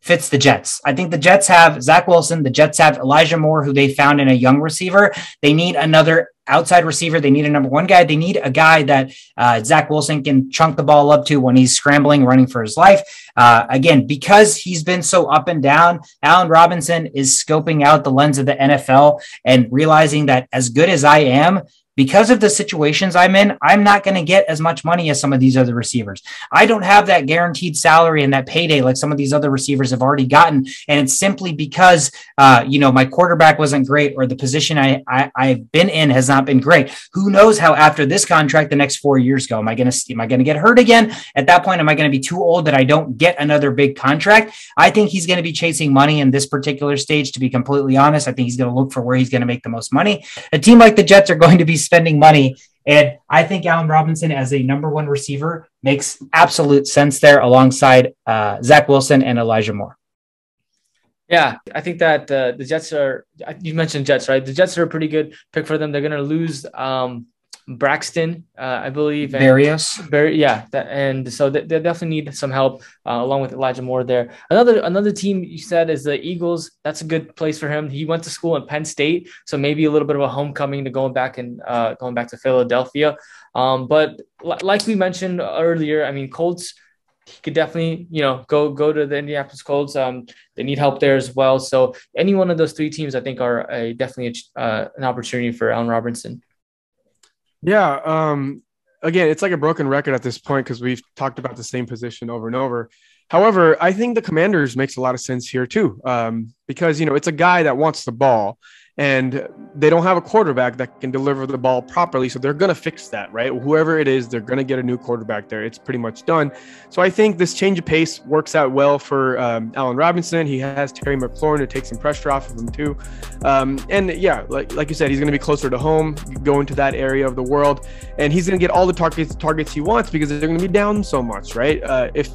fits the Jets. I think the Jets have Zach Wilson. The Jets have Elijah Moore, who they found in a young receiver. They need another outside receiver. They need a number one guy. They need a guy that uh, Zach Wilson can chunk the ball up to when he's scrambling, running for his life. Uh, again, because he's been so up and down, Allen Robinson is scoping out the lens of the NFL and realizing that as good as I am, because of the situations I'm in, I'm not going to get as much money as some of these other receivers. I don't have that guaranteed salary and that payday like some of these other receivers have already gotten. And it's simply because, uh, you know, my quarterback wasn't great or the position I, I, I've been in has not been great. Who knows how after this contract, the next four years go? Am I going to, am I going to get hurt again? At that point, am I going to be too old that I don't get another big contract? I think he's going to be chasing money in this particular stage, to be completely honest. I think he's going to look for where he's going to make the most money. A team like the Jets are going to be spending money. And I think Allen Robinson as a number one receiver makes absolute sense there alongside uh, Zach Wilson and Elijah Moore. Yeah, I think that uh, the Jets are, you mentioned Jets, right? The Jets are a pretty good pick for them. They're going to lose um, Braxton, uh, I believe. and- very yeah, that, and so they, they definitely need some help uh, along with Elijah Moore there. Another another team you said is the Eagles. That's a good place for him. He went to school in Penn State, so maybe a little bit of a homecoming to going back and uh, going back to Philadelphia. Um, but li- like we mentioned earlier, I mean Colts. He could definitely, you know, go go to the Indianapolis Colts. Um, they need help there as well. So any one of those three teams, I think, are a definitely a, uh, an opportunity for Allen Robinson. Yeah. Um, again, it's like a broken record at this point because we've talked about the same position over and over. However, I think the Commanders makes a lot of sense here too, um, because you know it's a guy that wants the ball, and they don't have a quarterback that can deliver the ball properly. So they're gonna fix that, right? Whoever it is, they're gonna get a new quarterback there. It's pretty much done. So I think this change of pace works out well for um, Allen Robinson. He has Terry McLaurin to take some pressure off of him too, um, and yeah, like like you said, he's gonna be closer to home, go into that area of the world, and he's gonna get all the targets targets he wants because they're gonna be down so much, right? Uh, if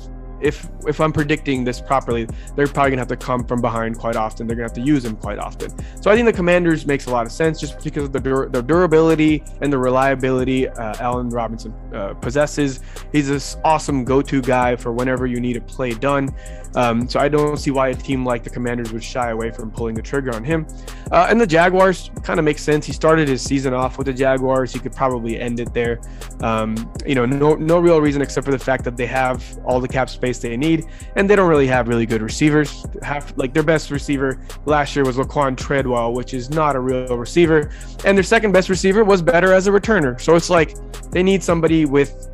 if if I'm predicting this properly, they're probably gonna have to come from behind quite often. They're gonna have to use him quite often. So I think the Commanders makes a lot of sense just because of the, dur- the durability and the reliability uh, Allen Robinson uh, possesses. He's this awesome go-to guy for whenever you need a play done. Um, so I don't see why a team like the Commanders would shy away from pulling the trigger on him. Uh, and the Jaguars kind of makes sense. He started his season off with the Jaguars. He could probably end it there. Um, you know, no no real reason except for the fact that they have all the cap space they need, and they don't really have really good receivers. Have like their best receiver last year was Laquon Treadwell, which is not a real receiver, and their second best receiver was better as a returner. So it's like they need somebody with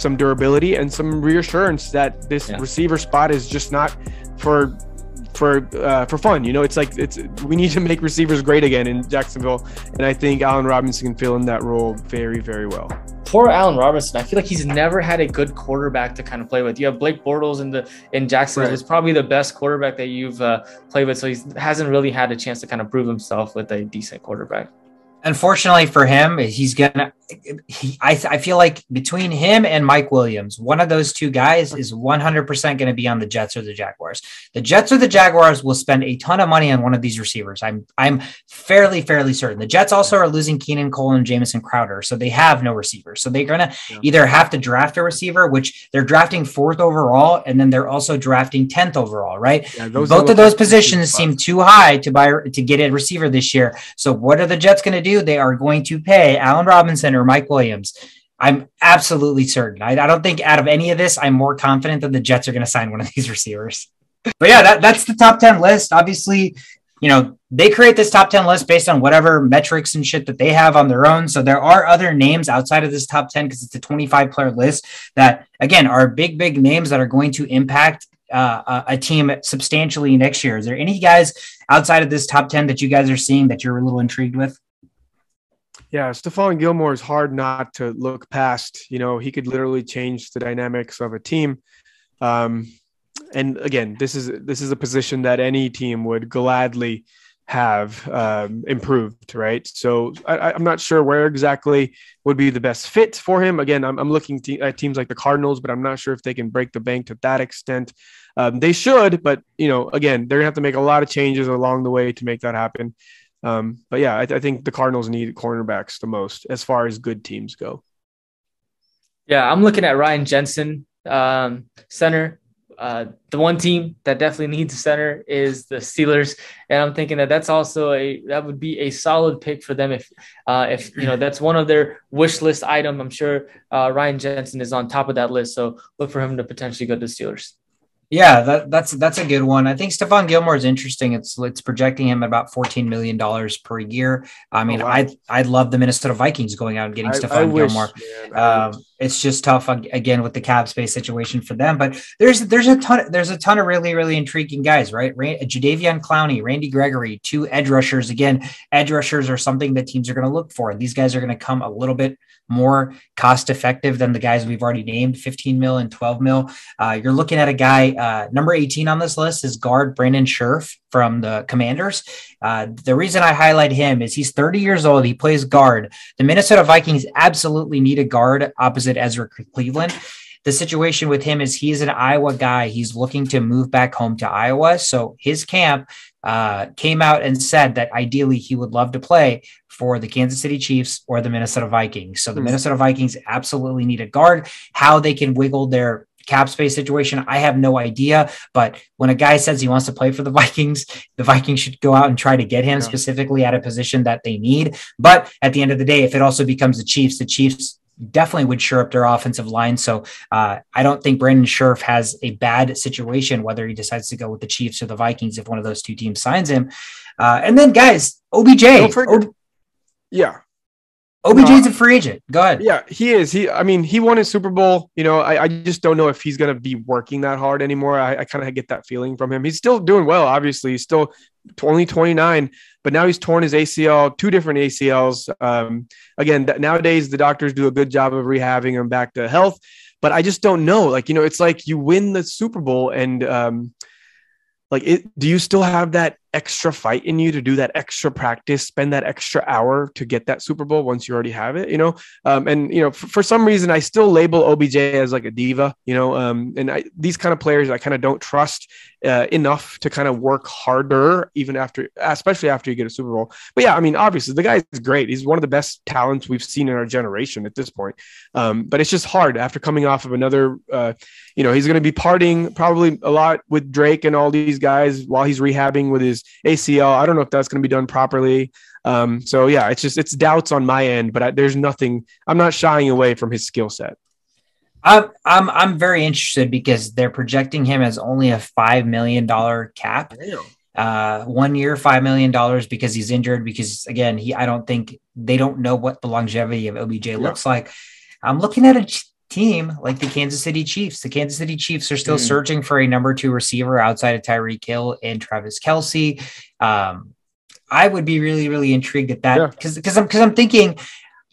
some durability and some reassurance that this Yeah. receiver spot is just not for for uh, for fun. You know, it's like it's we need to make receivers great again in Jacksonville, and I think Allen Robinson can fill in that role very very well. poor Allen Robinson. I feel like he's never had a good quarterback to kind of play with. You have Blake Bortles in the in Jacksonville. Right. It's probably the best quarterback that you've uh, played with. So he hasn't really had a chance to kind of prove himself with a decent quarterback. Unfortunately for him, he's gonna. He, I I feel like between him and Mike Williams, one of those two guys is 100% going to be on the Jets or the Jaguars. The Jets or the Jaguars will spend a ton of money on one of these receivers. I'm I'm fairly fairly certain. The Jets also are losing Keelan Cole and Jamison Crowder, so they have no receivers. So they're gonna Yeah. either have to draft a receiver, which they're drafting fourth overall, and then they're also drafting 10th overall, right? Yeah, Both of those positions seem too high to buy to get a receiver this year. So what are the Jets going to do? They are going to pay Allen Robinson or Mike Williams. I'm absolutely certain. I, I don't think out of any of this, I'm more confident that the Jets are going to sign one of these receivers. But yeah, that, that's the top 10 list. Obviously, you know, they create this top 10 list based on whatever metrics and shit that they have on their own. So there are other names outside of this top 10 because it's a 25 player list that, again, are big, big names that are going to impact uh, a a team substantially next year. Is there any guys outside of this top 10 that you guys are seeing that you're a little intrigued with? Yeah, Stephon Gilmore is hard not to look past. You know, he could literally change the dynamics of a team. Um, and again, this is this is a position that any team would gladly have um, improved, right? So I, I'm not sure where exactly would be the best fit for him. Again, I'm, I'm looking te- at teams like the Cardinals, but I'm not sure if they can break the bank to that extent. Um, they should, but you know, again, they're gonna have to make a lot of changes along the way to make that happen. Um, but yeah, I, I think the Cardinals need cornerbacks the most as far as good teams go. Yeah, I'm looking at Ryan Jensen, um, center. Uh, the one team that definitely needs a center is the Steelers, and I'm thinking that that's also a that would be a solid pick for them if uh, if you know that's one of their wish list item. I'm sure uh, Ryan Jensen is on top of that list, so look for him to potentially go to the Steelers. Yeah, that, that's that's a good one. I think Stephon Gilmore is interesting. It's it's projecting him at about fourteen million dollars per year. I mean, Oh, wow. I'd I'd love the Minnesota Vikings going out and getting I- I Stephon wish, Gilmore. man, I Um, it's just tough again with the cap space situation for them. But there's there's a ton there's a ton of really really intriguing guys, right? Ran- Jadeveon Clowney, Randy Gregory, two edge rushers. Again, edge rushers are something that teams are going to look for. These guys are going to come a little bit more cost effective than the guys we've already named, 15 mil and 12 mil. Uh, you're looking at a guy uh, number 18 on this list is guard Brandon Scherff from the Commanders. Uh, the reason I highlight him is he's 30 years old. He plays guard. The Minnesota Vikings absolutely need a guard opposite Ezra Cleveland. The situation with him is he's an Iowa guy. He's looking to move back home to Iowa. So his camp uh, came out and said that ideally he would love to play for the Kansas City Chiefs or the Minnesota Vikings. So the Hmm. Minnesota Vikings absolutely need a guard. How they can wiggle their cap space situation, I have no idea. But when a guy says he wants to play for the Vikings, the Vikings should go out and try to get him Yeah. specifically at a position that they need. But at the end of the day, if it also becomes the Chiefs, the Chiefs definitely would shore up their offensive line. So uh, I don't think Brandon Scherff has a bad situation, whether he decides to go with the Chiefs or the Vikings, if one of those two teams signs him. Uh, and then, guys, OBJ. Forget- O- Yeah, OBJ's a free agent. Go ahead. yeah, he is. He, I mean, he won his Super Bowl. You know, I, I just don't know if he's gonna be working that hard anymore. I, I kind of get that feeling from him. He's still doing well. Obviously, he's still only 29, but now he's torn his ACL, two different ACLs. Um, again, th- nowadays the doctors do a good job of rehabbing him back to health. But I just don't know. Like, you know, it's like you win the Super Bowl and um, like it, do you still have that extra fight in you to do that extra practice spend that extra hour to get that super bowl once you already have it you know? Um, and you know for, for some reason i still label obj as like a diva you know? Um, and I, these kind of players i kind of don't trust uh, enough to kind of work harder even after especially after you get a super bowl. But yeah i mean obviously the guy is great. He's one of the best talents we've seen in our generation at this point. Um, but it's just hard after coming off of another uh, you know he's going to be partying probably a lot with drake and all these guys while he's rehabbing with his ACL. I don't know if that's going to be done properly. Um, so yeah, it's just it's doubts on my end, but I, there's nothing. I'm not shying away from his skill set. I'm I'm I'm very interested because they're projecting him as only a five million dollar cap. Uh, one year, five million dollars because he's injured. Because again, he I don't think they don't know what the longevity of OBJ looks like. I'm looking at a ch- team like the Kansas City Chiefs. The Kansas City Chiefs are still Hmm. searching for a number two receiver outside of Tyreek Hill and Travis Kelce. Um, I would be really, really intrigued at that because because I'm because I'm thinking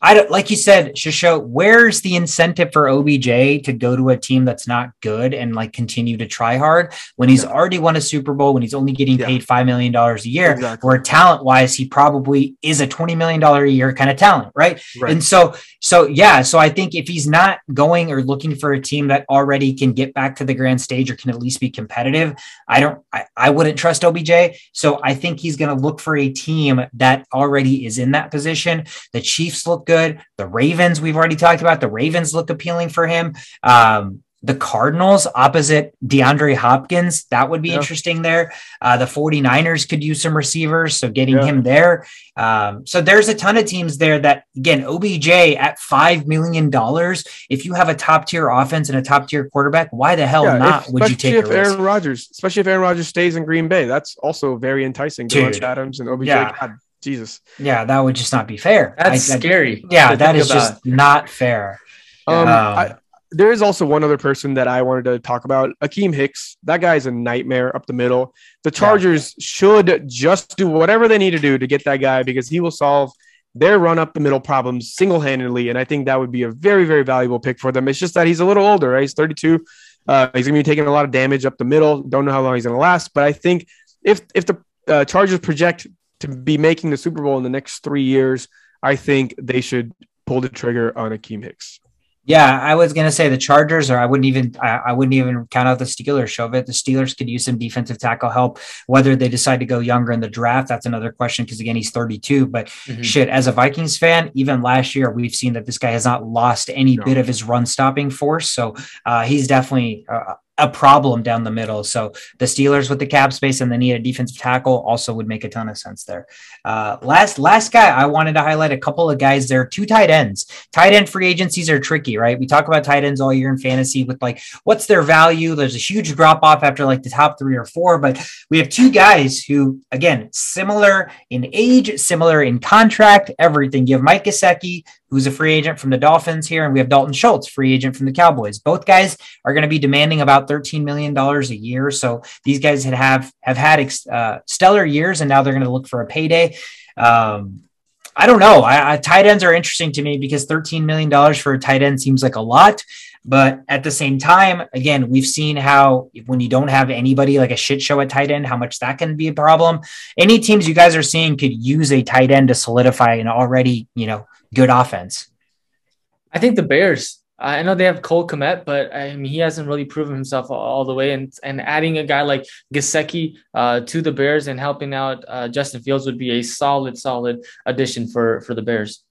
I don't like you said, Shisho, where's the incentive for OBJ to go to a team that's not good and like continue to try hard when he's Yeah. already won a Super Bowl, when he's only getting Yeah. paid five million dollars a year, Exactly. where talent wise, he probably is a twenty million dollar a year kind of talent, right? Right. And so, so yeah, so I think if he's not going or looking for a team that already can get back to the grand stage or can at least be competitive, I don't, I, I wouldn't trust OBJ. So I think he's going to look for a team that already is in that position. The Chiefs look good. The Ravens, we've already talked about. The Ravens look appealing for him. Um, the Cardinals opposite DeAndre Hopkins, that would be Yeah. interesting there. Uh, the 49ers could use some receivers, so getting Yeah. him there. Um, so there's a ton of teams there that, again, OBJ at $5 million, if you have a top tier offense and a top tier quarterback, why the hell Yeah, not if- would you take a if Aaron? Rodgers, especially if Aaron Rodgers stays in Green Bay, that's also very enticing. Dude. Adams and OBJ. God, Jesus. Yeah, that would just not be fair. That's I- I- scary. yeah, to that think is about. just not fair. Um, Um, I, there is also one other person that I wanted to talk about. Akiem Hicks. That guy's a nightmare up the middle. The Chargers should just do whatever they need to do to get that guy because he will solve their run up the middle problems single handedly. And I think that would be a very, very valuable pick for them. It's just that he's a little older, right? He's 32. Uh, he's going to be taking a lot of damage up the middle. Don't know how long he's going to last. But I think if if the uh, Chargers project to be making the Super Bowl in the next three years, I think they should pull the trigger on Akiem Hicks. Yeah, I was gonna say the Chargers, or I wouldn't even I, I wouldn't even count out the Steelers. Show it. The Steelers could use some defensive tackle help. Whether they decide to go younger in the draft, that's another question. Because again, he's 32. But Mhm. shit, as a Vikings fan, even last year we've seen that this guy has not lost any No. bit of his run stopping force. So uh, he's definitely uh, a problem down the middle. So the Steelers with the cap space and the need a defensive tackle also would make a ton of sense there. Uh, last last guy I wanted to highlight a couple of guys there. Two tight ends. Tight end free agencies are tricky, right? We talk about tight ends all year in fantasy with like what's their value. There's a huge drop off after like the top three or four, but we have two guys who, again, similar in age, similar in contract, everything. You have Mike Gesicki, who's a free agent from the Dolphins here, and we have Dalton Schultz, free agent from the Cowboys. Both guys are going to be demanding about $13 million a year. So these guys had have have had ex- uh, stellar years, and now they're going to look for a payday. Um, I don't know. I, I, tight ends are interesting to me because $13 million for a tight end seems like a lot. But at the same time, again, we've seen how when you don't have anybody like a shit show at tight end, how much that can be a problem. Any teams you guys are seeing could use a tight end to solidify an already, you know, good offense. I think the Bears I know they have Cole Kmet, but I mean he hasn't really proven himself all the way. And and adding a guy like Gesicki uh, to the Bears and helping out uh, Justin Fields would be a solid, solid addition for for the Bears.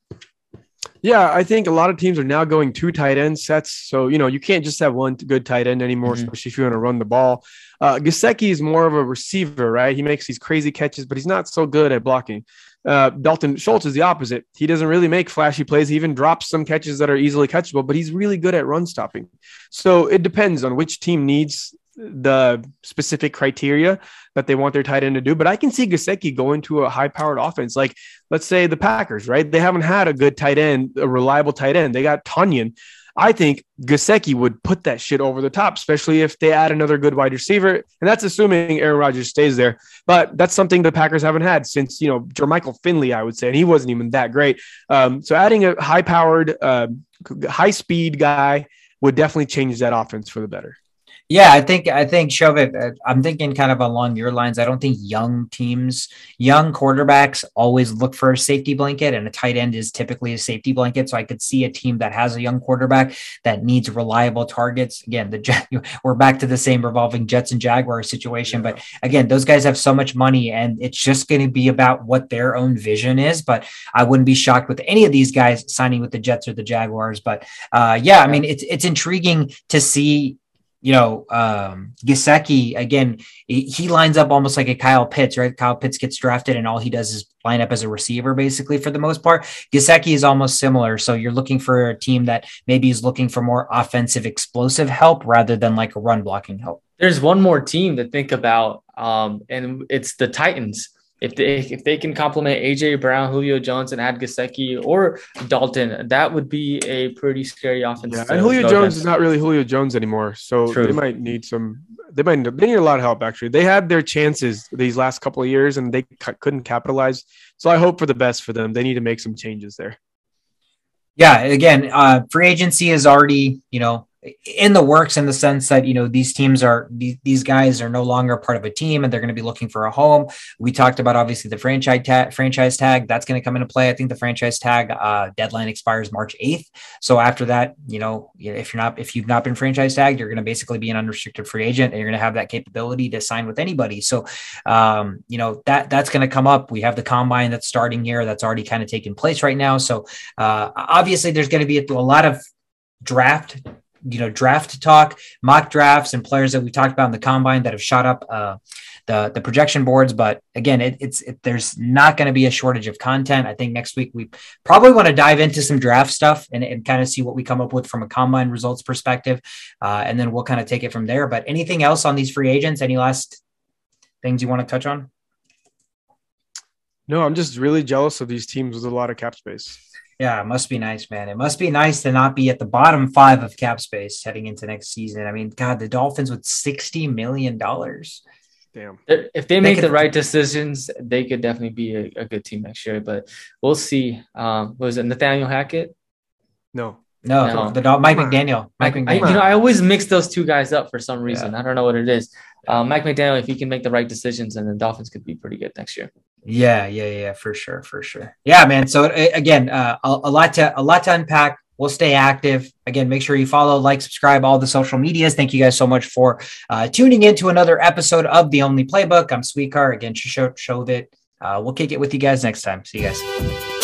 Yeah, I think a lot of teams are now going two tight end sets. So, you know, you can't just have one good tight end anymore, mm-hmm. especially if you want to run the ball. Uh, Gesicki is more of a receiver, right? He makes these crazy catches, but he's not so good at blocking. Uh, Dalton Schultz is the opposite. He doesn't really make flashy plays. He even drops some catches that are easily catchable, but he's really good at run stopping. So it depends on which team needs the specific criteria that they want their tight end to do. But I can see Gesicki go into a high powered offense. Like, let's say the Packers, right? They haven't had a good tight end, a reliable tight end. They got Tonyan. I think Gesicki would put that shit over the top, especially if they add another good wide receiver. And that's assuming Aaron Rodgers stays there. But that's something the Packers haven't had since, you know, Jermichael Finley, I would say, and he wasn't even that great. Um, so adding a high powered, uh, high speed guy would definitely change that offense for the better. Yeah, I think I think Shovit. I'm thinking kind of along your lines. I don't think young teams, young quarterbacks, always look for a safety blanket, and a tight end is typically a safety blanket. So I could see a team that has a young quarterback that needs reliable targets. Again, the we're back to the same revolving Jets and Jaguars situation, yeah. but again, those guys have so much money, and it's just going to be about what their own vision is. But I wouldn't be shocked with any of these guys signing with the Jets or the Jaguars. But uh, yeah, I mean, it's it's intriguing to see you know, um, Gesicki, again, he lines up almost like a Kyle Pitts, right? Kyle Pitts gets drafted and all he does is line up as a receiver basically for the most part. Gesicki is almost similar. So you're looking for a team that maybe is looking for more offensive explosive help rather than like a run blocking help. There's one more team to think about, um, and it's the Titans if they if they can complement AJ Brown, Julio Jones, and add Gesicki or Dalton, that would be a pretty scary offense. Yeah, and Julio Jones against. is not really Julio Jones anymore, so True. they might need some. They might they need a lot of help. Actually, they had their chances these last couple of years, and they c- couldn't capitalize. So I hope for the best for them. They need to make some changes there. Yeah, again, uh, free agency is already you know in the works in the sense that you know these teams are these, these guys are no longer part of a team and they're going to be looking for a home. We talked about obviously the franchise tag franchise tag. That's going to come into play. I think the franchise tag uh, deadline expires march 8th so after that you know if you're not if you've not been franchise tagged you're going to basically be an unrestricted free agent and you're going to have that capability to sign with anybody. So um, you know that that's going to come up. We have the combine that's starting here that's already kind of taking place right now. So uh, obviously there's going to be a, a lot of draft you know draft talk, mock drafts, and players that we talked about in the combine that have shot up uh, the the projection boards. But again, it, it's it, there's not going to be a shortage of content. I think next week we probably want to dive into some draft stuff and, and kind of see what we come up with from a combine results perspective, uh, and then we'll kind of take it from there. But anything else on these free agents? Any last things you want to touch on? No, I'm just really jealous of these teams with a lot of cap space. Yeah, it must be nice, man. It must be nice to not be at the bottom five of cap space heading into next season. I mean, God, the Dolphins with sixty million dollars. Damn. If they make they could, the right decisions, they could definitely be a, a, good team next year. But we'll see. Um, was it Nathaniel Hackett? No. No, no. the, the Mike McDaniel. Mike McDaniel. I, you know, I always mix those two guys up for some reason. Yeah. I don't know what it is. Uh, Mike McDaniel, if he can make the right decisions, and the Dolphins could be pretty good next year. Yeah, yeah, yeah, for sure, for sure. Yeah, man. So again, uh, a, a lot to a lot to unpack. We'll stay active. Again, make sure you follow, like, subscribe, all the social medias. Thank you guys so much for uh, tuning in to another episode of The Only Playbook. I'm Sweetcar. Again, show, show that uh, we'll kick it with you guys next time. See you guys.